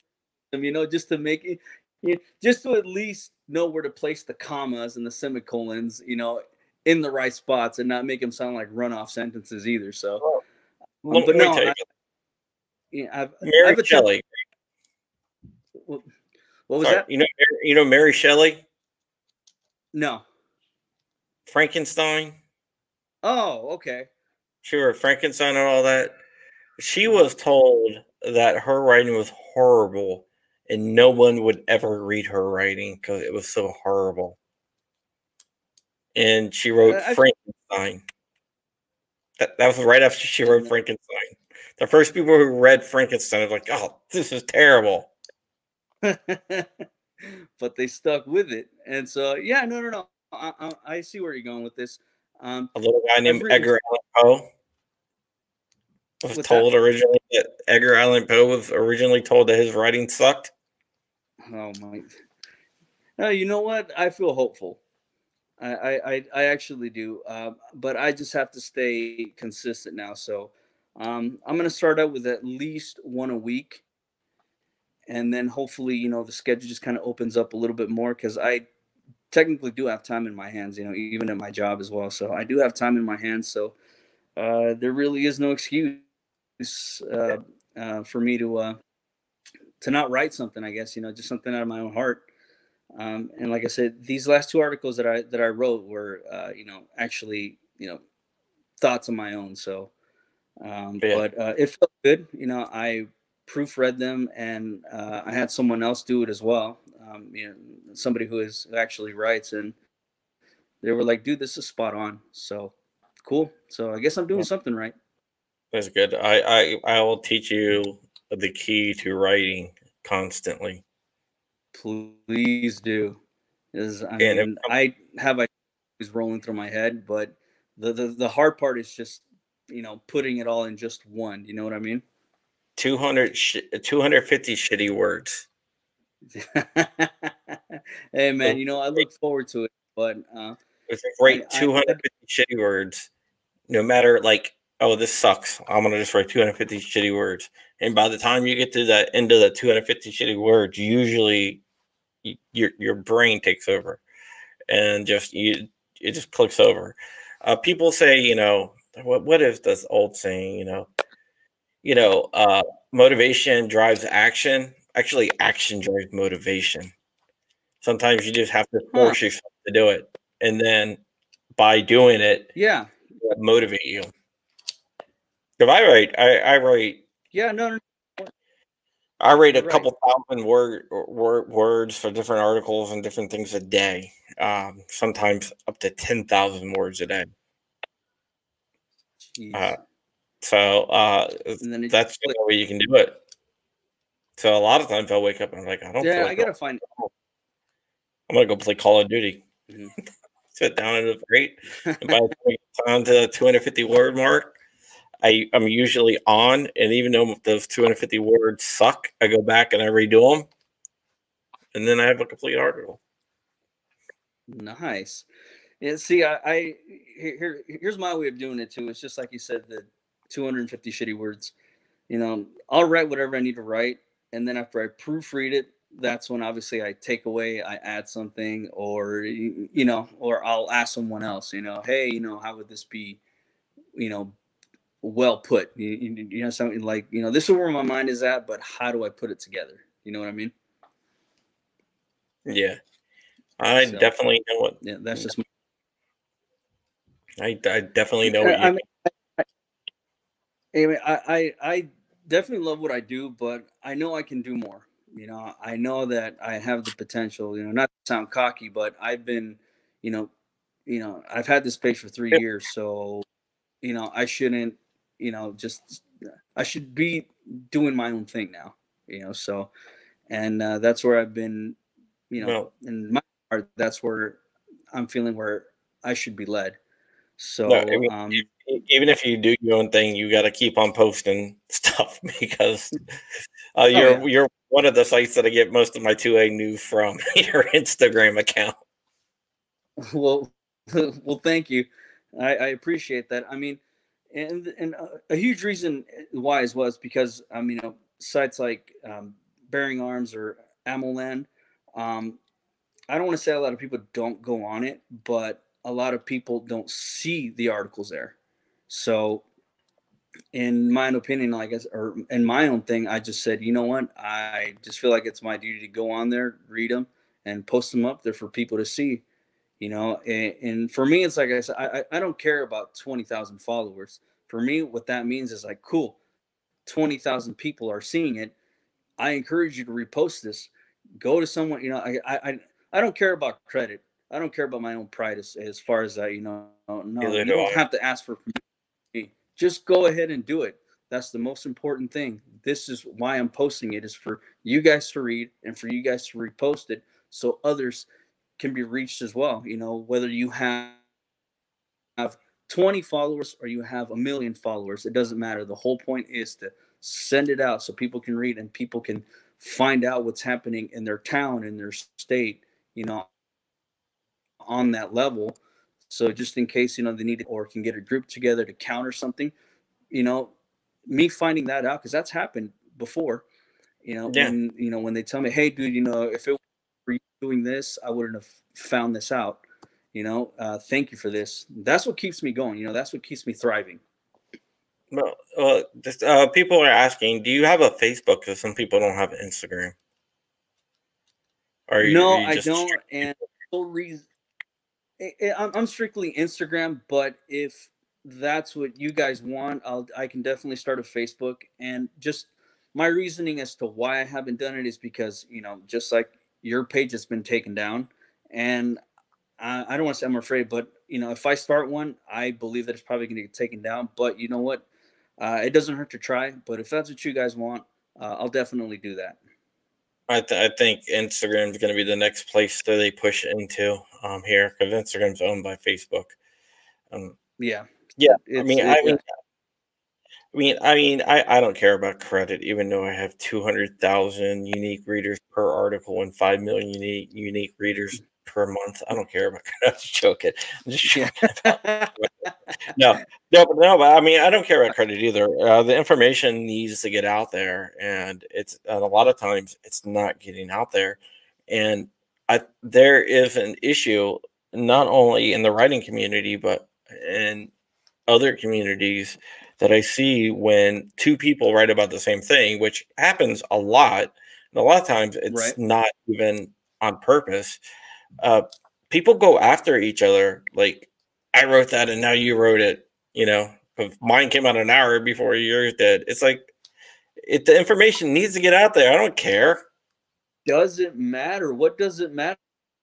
you know, just to make it, you just to at least know where to place the commas and the semicolons, you know, in the right spots and not make them sound like runoff sentences either. So, Let, but no, you, I- yeah, I've, Mary I've Shelley. What was Sorry, that? You know, you know Mary Shelley, No. Frankenstein. Oh, okay. Sure, Frankenstein and all that. She was told that her writing was horrible, and no one would ever read her writing because it was so horrible. And she wrote Uh, Frankenstein. That, that was right after she wrote. Frankenstein. The first people who read Frankenstein were like, "Oh, this is terrible." but they stuck with it, and so yeah, no, no, no. I, I, I see where you're going with this. Um, A little guy named Edgar Allan Poe was What's that? told originally that Edgar Allan Poe was originally told that his writing sucked. oh my. No, you know what? I feel hopeful. I, I, I, actually do. Um, but I just have to stay consistent now. So um, I'm going to start out with at least one a week. And then hopefully, you know, the schedule just kind of opens up a little bit more because I technically do have time in my hands, you know, even at my job as well. So I do have time in my hands. So uh, there really is no excuse uh, uh, for me to uh, to not write something. I guess you know, just something out of my own heart. Um, and like I said, these last two articles that I that I wrote were, uh, you know, actually, you know, thoughts of my own. So, um, Yeah. but uh, it felt good. You know, I proofread them, and uh, I had someone else do it as well. Um, you know, somebody who is who actually writes, and they were like, "Dude, this is spot on." So, cool. So I guess I'm doing Yeah. something right. That's good. I, I I will teach you the key to writing constantly. Please do. Is I And mean, I have ideas rolling through my head, but the, the the hard part is just you know putting it all in just one. You know what I mean? 200 sh- 250 shitty words. hey man, you know I look forward to it, but uh, If you write I- I- 250 shitty words, no matter like, oh, this sucks. I'm gonna just write 250 shitty words. And by the time you get to that end of the 250 shitty words, usually your your brain takes over, and just you it just clicks over. Uh, people say, you know, what what is this old saying? You know, you know, uh, motivation drives action. Actually, action drives motivation. Sometimes you just have to Huh. force yourself to do it, and then by doing it, yeah, that motivate you. If I write, I, I write, yeah, no, no, I write a Right. couple thousand word, word words for different articles and different things a day. Um, sometimes up to ten thousand words a day. Uh, So uh, it that's the way you can do it. So a lot of times I'll wake up and I'm like, I don't. feel yeah, like I gotta find. I'm gonna go play Call of Duty. Mhm. Sit down in the grate. And by the time to the 250 word mark, I, I'm usually on. And even though those 250 words suck, I go back and I redo them. And then I have a complete article. Nice. Yeah, see, I, I here- here's my way of doing it too. It's just like you said, the 250 shitty words. You know, I'll write whatever I need to write, and then after I proofread it, that's when obviously I take away, I add something, or you know, or I'll ask someone else. You know, hey, you know, how would this be? You know, well put. You, you, you know, something like you know, this is where my mind is at, but how do I put it together? You know what I mean? Yeah. I So- definitely know what Yeah, that's mm. just. I, I definitely know what I you I, mean, I, I, I definitely love what I do, but I know I can do more. You know, I know that I have the potential. You know, not to sound cocky, but I've been, you know, you know, I've had this space for three years, so, you know, I shouldn't, you know, just I should be doing my own thing now. You know, so, and uh, that's where I've been. You know, in my heart, that's where I'm feeling where I should be led. So, No, I mean, um, even if you do your own thing, you got to keep on posting stuff because uh, you're Oh, yeah. you're one of the sites that I get most of my 2A news from your Instagram account. well well thank you I, I appreciate that i mean and and a, a huge reason why is was because um you know sites like um, bearing arms or AmmoLand um i don't want to say a lot of people don't go on it but a lot of people don't see the articles there. So in my own opinion like guess or in my own thing i just said you know what? I just feel like it's my duty to go on there read them and post them up there for people to see. You know and, and for me it's like i said I, I I don't care about 20000 followers. For me what that means is like cool 20000 people are seeing it. I encourage you to repost this. Go to someone you know i i i, I don't care about credit i don't care about my own pride as, as far as that you know no Neither you do don't I. have to ask for permission. just go ahead and do it that's the most important thing this is why i'm posting it is for you guys to read and for you guys to repost it so others can be reached as well. You know, whether you have have 20 followers or you have a million followers, it doesn't matter. The whole point is to send it out so people can read and people can find out what's happening in their town, in their state, you know, on that level. So just in case, you know, they need or can get a group together to counter something, you know, me finding that out, because that's happened before, you know, Yeah. when, you know, when they tell me, hey, dude, you know, if it were you doing this, I wouldn't have found this out. You know, uh, thank you for this. That's what keeps me going. You know, that's what keeps me thriving. Well, uh, just uh, people are asking, do you have a Facebook? Because some people don't have Instagram. Are you- no, you I don't. And the reason I- I- I'm, I'm strictly Instagram, but if that's what you guys want, I'll I can definitely start a Facebook. And just my reasoning as to why I haven't done it is because you know, just like your page has been taken down, and I, I don't want to say I'm afraid, but you know, if I start one, I believe that it's probably going to get taken down. But you know what? Uh, it doesn't hurt to try. But if that's what you guys want, uh, I'll definitely do that. I, th- I think Instagram is going to be the next place that they push into um, here because Instagram's owned by Facebook. Um, Yeah. Yeah. I mean, I mean, I mean, I mean, I, I don't care about credit, even though I have two hundred thousand unique readers per article and five million unique unique readers per month. I don't care about credit. I'm just joking. I'm just joking. no, no, but no, but I mean, I don't care about credit either. Uh, the information needs to get out there, and it's and a lot of times it's not getting out there, and I there is an issue not only in the writing community but in other communities that I see when two people write about the same thing, which happens a lot. And a lot of times it's Right. not even on purpose. Uh, people go after each other. Like, I wrote that and now you wrote it. You know, if mine came out an hour before yours did. It's like, it, the information needs to get out there. I don't care. doesn't matter. What does it matter?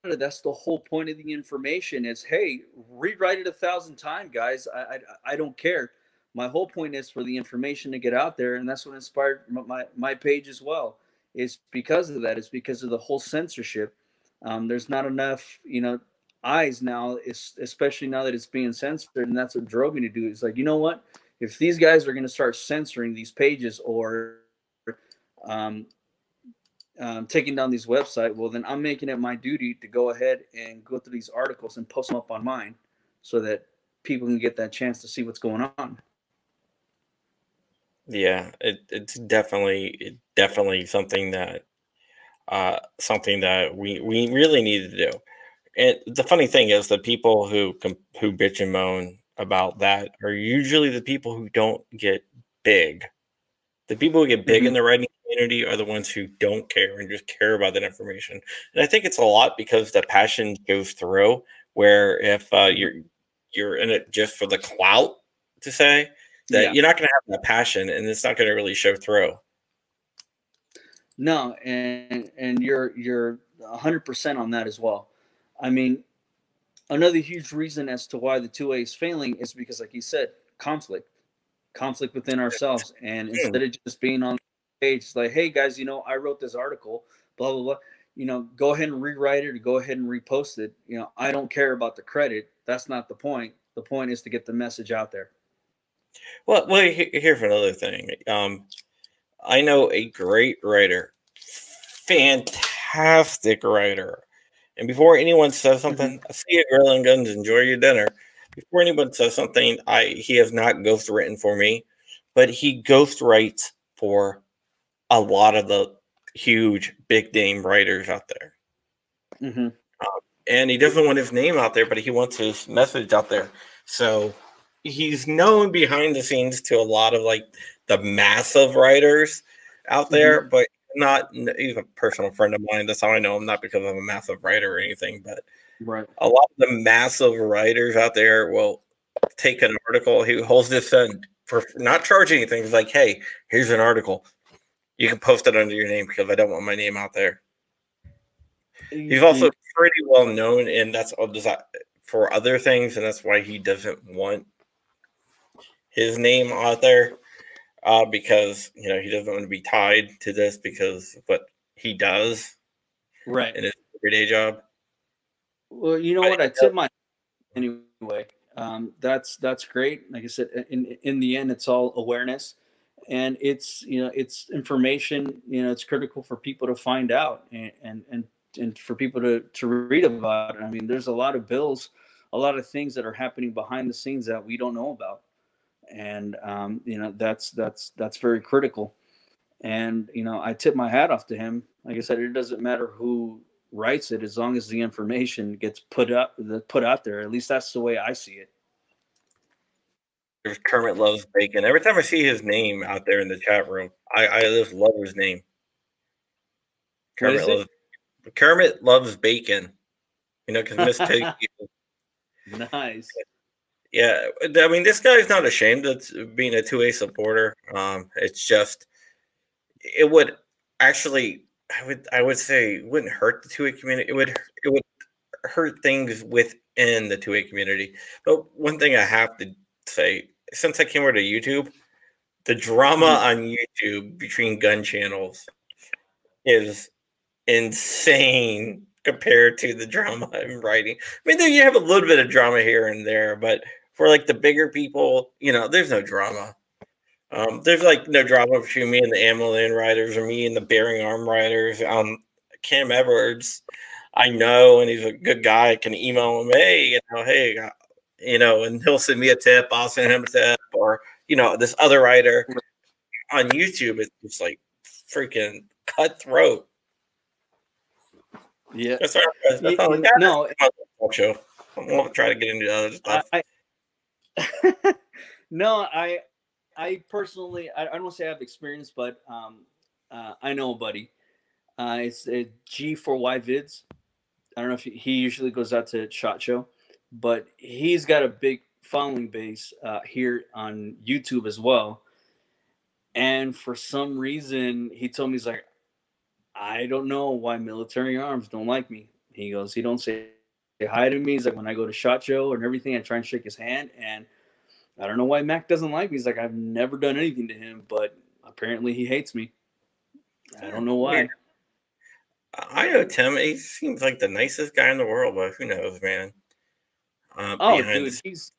That's the whole point of the information is hey, rewrite it a thousand times, guys. I, I I don't care. My whole point is for the information to get out there, and that's what inspired my my, my page as well. Is because of that. It's because of the whole censorship. Um, there's not enough, you know, eyes now, especially now that it's being censored, and that's what drove me to do. It's like, you know what? If these guys are going to start censoring these pages or um, um, taking down these website, well, then I'm making it my duty to go ahead and go through these articles and post them up on mine, so that people can get that chance to see what's going on. Yeah, it, it's definitely it definitely something that uh something that we we really need to do. And the funny thing is the people who who bitch and moan about that are usually the people who don't get big. The people who get big in the writing community are the ones who don't care and just care about that information. And I think it's a lot because the passion goes through. Where if uh, you're you're in it just for the clout to say, that Yeah. you're not going to have that passion and it's not going to really show through. No, and and you're you're 100% on that as well. I mean, another huge reason as to why the 2A is failing is because like you said, conflict. Conflict within ourselves and instead of just being on the page like, "Hey guys, you know, I wrote this article, blah blah blah." You know, go ahead and rewrite it or go ahead and repost it. You know, I don't care about the credit. That's not the point. The point is to get the message out there. Well, well, he- here's another thing. Um, I know a great writer, fantastic writer. And before anyone says something, I see you grilling guns, enjoy your dinner. Before anyone says something, I he has not ghostwritten for me, but he ghostwrites for a lot of the huge big name writers out there. Mm-hmm. and he doesn't want his name out there, but he wants his message out there. So he's known behind the scenes to a lot of like the massive writers out mm-hmm. there, but not. He's a personal friend of mine. That's how I know him, not because I'm a massive writer or anything, but Right. a lot of the massive writers out there will take an article. He holds this in for not charging anything. He's like, "Hey, here's an article. You can post it under your name because I don't want my name out there." He's also pretty well known, and that's uh, all for other things, and that's why he doesn't want his name out there uh, because you know he doesn't want to be tied to this because what he does right. in his everyday job. Well, you know But what? I tip my anyway. Um, that's that's great. Like I said, in in the end, it's all awareness, and it's you know it's information. You know, it's critical for people to find out and and and, and for people to to read about it. I mean, there's a lot of bills, a lot of things that are happening behind the scenes that we don't know about, and um, you know that's that's that's very critical. And you know, I tip my hat off to him. Like I said, it doesn't matter who writes it as long as the information gets put up the put out there at least that's the way i see it Kermit loves bacon. Every time I see his name out there in the chat room, I, I just love his name. Kermit it? loves Kermit loves bacon. You know, because Miss Piggy nice Yeah, I mean, this guy's not ashamed of being a two A supporter. Um, it's just it would actually, I would, I would say, wouldn't hurt the two A community. It would, it would hurt things within the two A community. But one thing I have to say, since I came over to YouTube, the drama on YouTube between gun channels is insane compared to the drama I'm writing. I mean, there you have a little bit of drama here and there, but for like the bigger people, you know, there's no drama. Um, there's like no drama between me and the AmmoLand riders or me and the Bearing Arm riders. Um, Cam Edwards, I know, and he's a good guy. I can email him, hey, you know, hey, uh, you know, and he'll send me a tip. I'll send him a tip, or you know, this other writer on YouTube. It's just like freaking cutthroat. Yeah. That's that's Y- all I y- no, Talk show. I won't try to get into other stuff. I, I no, I I personally I, I don't say I have experience, but um, uh, I know a buddy. Uh, it's uh, G4Y Vids. I don't know if he, he usually goes out to Shot Show, but he's got a big following base uh, here on YouTube as well. And for some reason, he told me he's like, I don't know why military arms don't like me. He goes, he don't say say hi to me. He's like, when I go to Shot Show and everything, I try and shake his hand. And I don't know why Mac doesn't like me. He's like, I've never done anything to him, but apparently he hates me. I don't know why. I know Tim. He seems like the nicest guy in the world, but who knows, man? Uh, Oh, behind dude, the- he's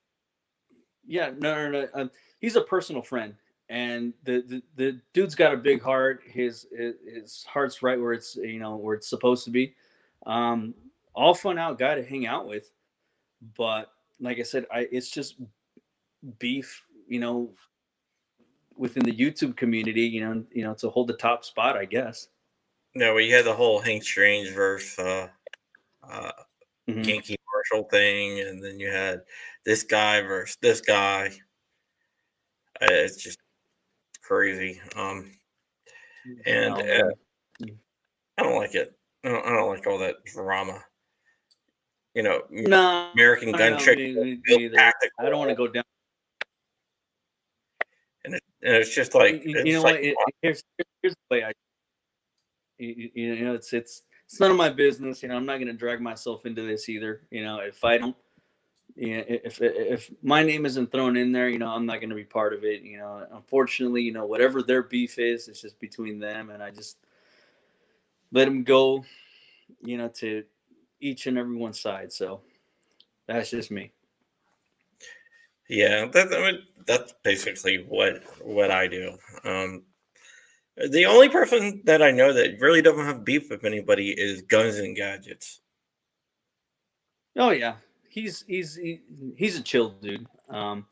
yeah, no, no, no. Um, he's a personal friend, and the, the the dude's got a big heart. His, his his heart's right where it's you know where it's supposed to be. Um, all fun out guy to hang out with, but like I said, I it's just beef, you know, within the YouTube community. You know, you know, to hold the top spot, I guess. no, you had the whole Hank Strange versus uh, uh, Mhm. Yankee Marshall thing, and then you had this guy versus this guy. Uh, It's just crazy. Um, and uh. I don't like it. I don't, I don't like all that drama. You know, no, American Gun Trick, me- me I don't want to go down. and, it, and it's just like you, it's you know like, what? It, here's here's the way I. You, you you know, it's it's it's none of my business. You know, I'm not going to drag myself into this either. You know, if I don't, you know, if if my name isn't thrown in there, you know, I'm not going to be part of it. You know, unfortunately, you know, whatever their beef is, it's just between them, and I just let them go. You know, to each and every one's side. So that's just me. Yeah, that, I mean, that's basically what what I do. Um, the only person that I know that really doesn't have beef with anybody is Guns and Gadgets. Oh yeah, he's he's he, he's a chill dude. Um,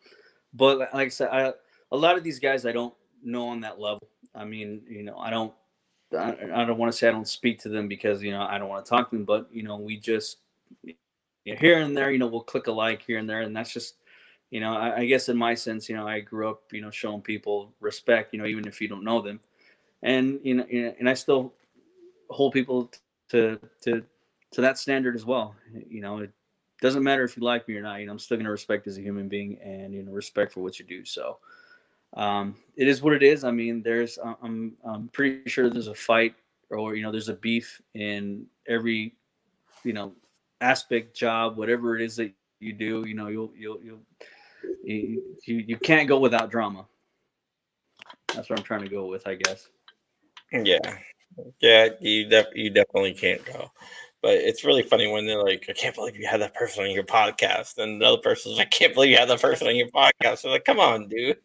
but like I said, I, a lot of these guys I don't know on that level. I mean, you know, I don't I, don't want to say I don't speak to them because you know I don't want to talk to them, but you know, we just here and there, you know, we'll click a like here and there, and that's just you know, I, I guess in my sense, you know, I grew up, you know, showing people respect, you know, even if you don't know them, and you know, and I still hold people to to to that standard as well. You know, it doesn't matter if you like me or not. You know, I'm still gonna respect as a human being and you know respect for what you do. So um, it is what it is. I mean, there's I- I'm I'm pretty sure there's a fight or you know there's a beef in every you know aspect, job, whatever it is that you do. You know, you'll you'll you'll you you, you can't go without drama. That's what I'm trying to go with, I guess. Yeah, yeah, you def- you definitely can't go. But it's really funny when they're like, "I can't believe you had that person on your podcast," and the other person's, like, "I can't believe you had that person on your podcast." They're like, "Come on, dude."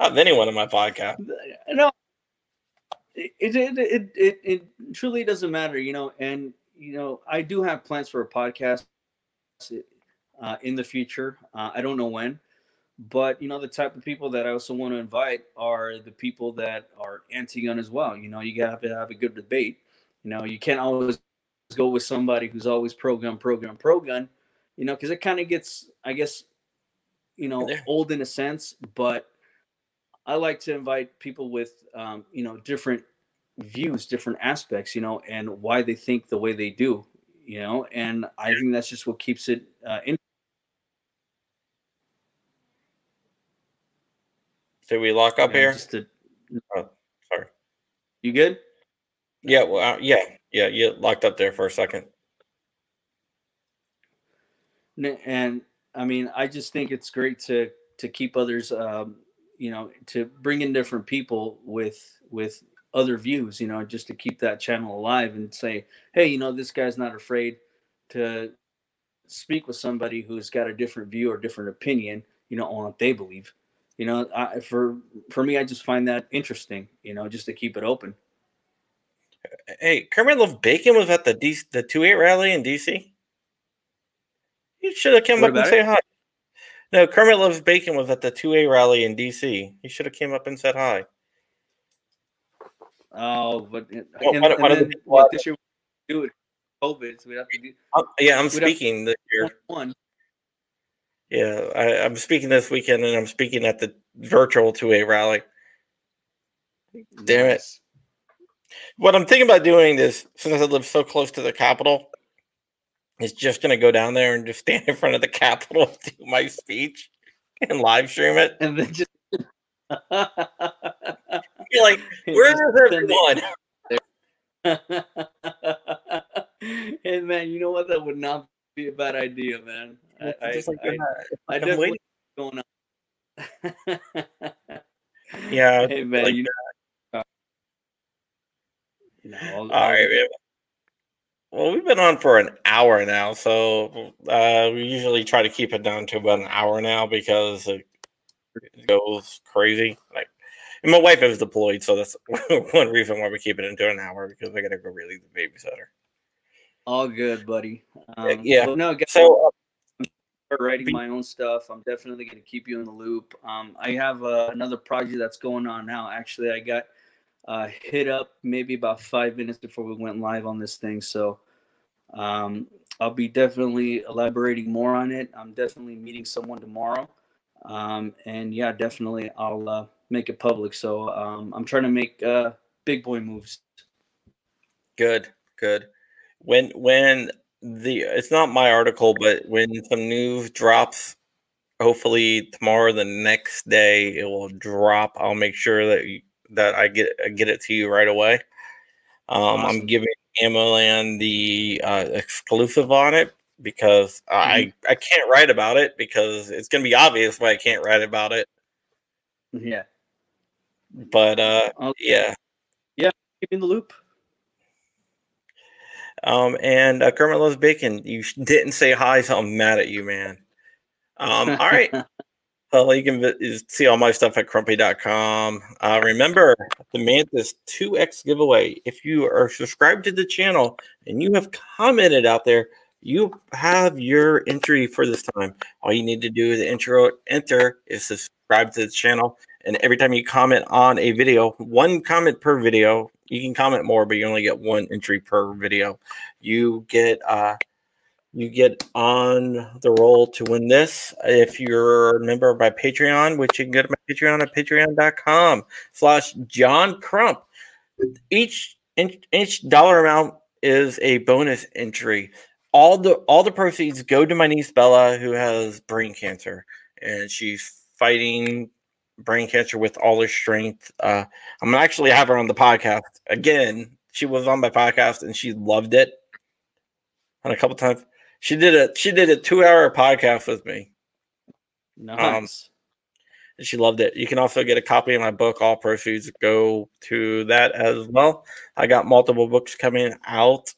I have anyone on my podcast. no. It it, it it it truly doesn't matter you know and you know i do have plans for a podcast uh, in the future. Uh, i don't know when but you know the type of people that i also want to invite are the people that are anti-gun as well. You know you have to have a good debate. You know you can't always go with somebody who's always pro-gun pro-gun pro-gun you know because it kind of gets i guess you know old in a sense but I like to invite people with, um, you know, different views, different aspects, you know, and why they think the way they do, you know, and I think that's just what keeps it uh, in. Did we lock up here? Just to, Sorry. you good? Yeah. Well, uh, yeah, yeah. You locked up there for a second. And I mean, I just think it's great to to keep others, um, you know, to bring in different people with with other views, you know, just to keep that channel alive and say, hey, you know, this guy's not afraid to speak with somebody who's got a different view or different opinion, you know, on what they believe. You know, I, for for me, I just find that interesting. You know, just to keep it open. Hey, Kermit Love Bacon was at the D- the two A rally in DC. You should have come What up and about say hi. No, Kermit Loves Bacon was at the two A rally in DC. He should have came up and said hi. Oh, but and, What- and what- what then, what this year we do it COVID, so we have to do Um, yeah, I'm speaking this year. one. Yeah, I, I'm speaking this weekend, and I'm speaking at the virtual two A rally. Damn it. What I'm thinking about doing is, since I live so close to the Capitol, is just going to go down there and just stand in front of the Capitol, do my speech, and live stream it. And then just You're like, where Just is send it- everyone? hey man, you know what? That would not be a bad idea, man. I, I, Just like, I, uh, I I'm definitely waiting. going on. Yeah, Hey man, like you know. No, All I'll- man. Well, we've been on for an hour now, so uh, we usually try to keep it down to about an hour now because it goes crazy. Like, and my wife is deployed, so that's one reason why we keep it into an hour because I gotta go relieve the babysitter. all good, buddy. Um, yeah. no, guys, So, start writing my own stuff. I'm definitely going to keep you in the loop. Um, I have uh, another project that's going on now. Actually, I got uh, hit up maybe about five minutes before we went live on this thing. So um, I'll be definitely elaborating more on it. I'm definitely meeting someone tomorrow. Um, and yeah, definitely I'll uh, make it public. So um, I'm trying to make uh, big boy moves. good, good. When when the it's not my article, but when some news drops, hopefully tomorrow, the next day it will drop. I'll make sure that you, that I get I get it to you right away. Um, I'm giving AmmoLand the uh, exclusive on it because I I can't write about it because it's gonna be obvious why I can't write about it. Yeah. But uh, I'll yeah. keep in the loop. Um, and uh, Kermit loves bacon. You didn't say hi, so I'm mad at you, man. Um, all right. Well, you can see all my stuff at crumpy.com. Uh, remember the Mantis 2X giveaway. If you are subscribed to the channel and you have commented out there, you have your entry for this time. All you need to do is intro enter is subscribe to the channel. And every time you comment on a video, one comment per video, you can comment more, but you only get one entry per video. You get uh you get on the roll to win this if you're a member of my Patreon, which you can go to my Patreon at patreon.com slash John Crump. Each in- each dollar amount is a bonus entry. All the all the proceeds go to my niece Bella, who has brain cancer, and she's fighting brain cancer with all her strength. Uh, I'm gonna actually have her on the podcast again. She was on my podcast and she loved it. And a couple times she did a she did a two hour podcast with me um, Nice. and she loved it. You can also get a copy of my book. All proceeds go to that as well. I got multiple books coming out.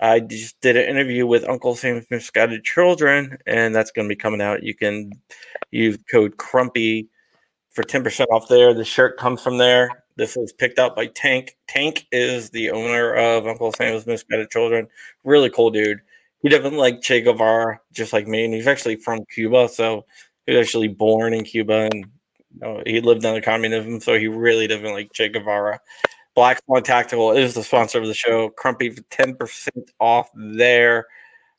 I just did an interview with Uncle Sam's Misguided Children, and that's going to be coming out. You can use code Crumpy for 10% off there. The shirt comes from there. This was picked up by Tank. Tank is the owner of Uncle Sam's Misguided Children. Really cool dude. He doesn't like Che Guevara, just like me, and he's actually from Cuba, so he was actually born in Cuba and you know, he lived under communism, so he really doesn't like Che Guevara. Black Swan Tactical is the sponsor of the show. Crumpy for 10% off there.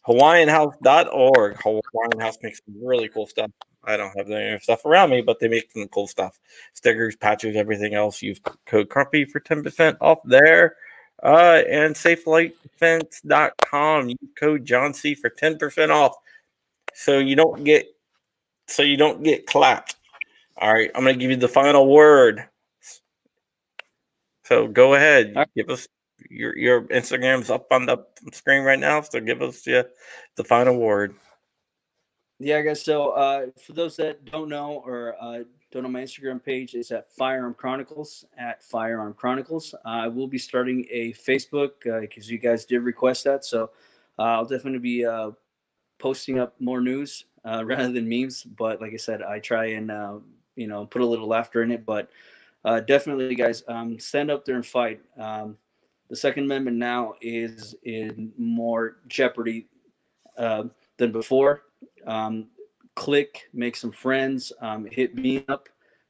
HawaiianHouse.org. Hawaiian House makes some really cool stuff. I don't have any stuff around me, but they make some cool stuff. Stickers, patches, everything else. Use code Crumpy for 10% off there. Uh, and SafeLifeDefense.com. Use code John C for 10% off. So you don't get so you don't get clapped. All right, I'm gonna give you the final word. So go ahead, right. give us your your Instagram's up on the screen right now. So give us the the final word. Yeah, guys. So uh, for those that don't know or uh, don't know my Instagram page, is at Firearm Chronicles at Firearm Chronicles. Uh, I will be starting a Facebook because you guys did request that. So uh, I'll definitely be uh, posting up more news uh, rather than memes. But like I said, I try and uh, you know put a little laughter in it. But uh, definitely, guys, um, stand up there and fight. Um, the Second Amendment now is in more jeopardy uh, than before. Um, click, make some friends, um, hit me up,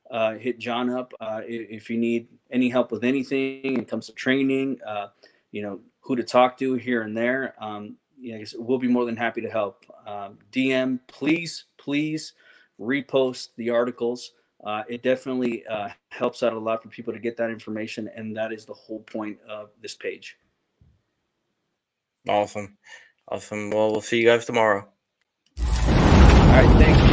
uh, hit John up uh, if you need any help with anything. It comes to training, uh, you know, who to talk to here and there. Um, yeah, we'll be more than happy to help. Um, DM, please, please repost the articles. Uh, it definitely uh, helps out a lot for people to get that information, and that is the whole point of this page. Awesome. Awesome. Well, we'll see you guys tomorrow. All right. Thanks.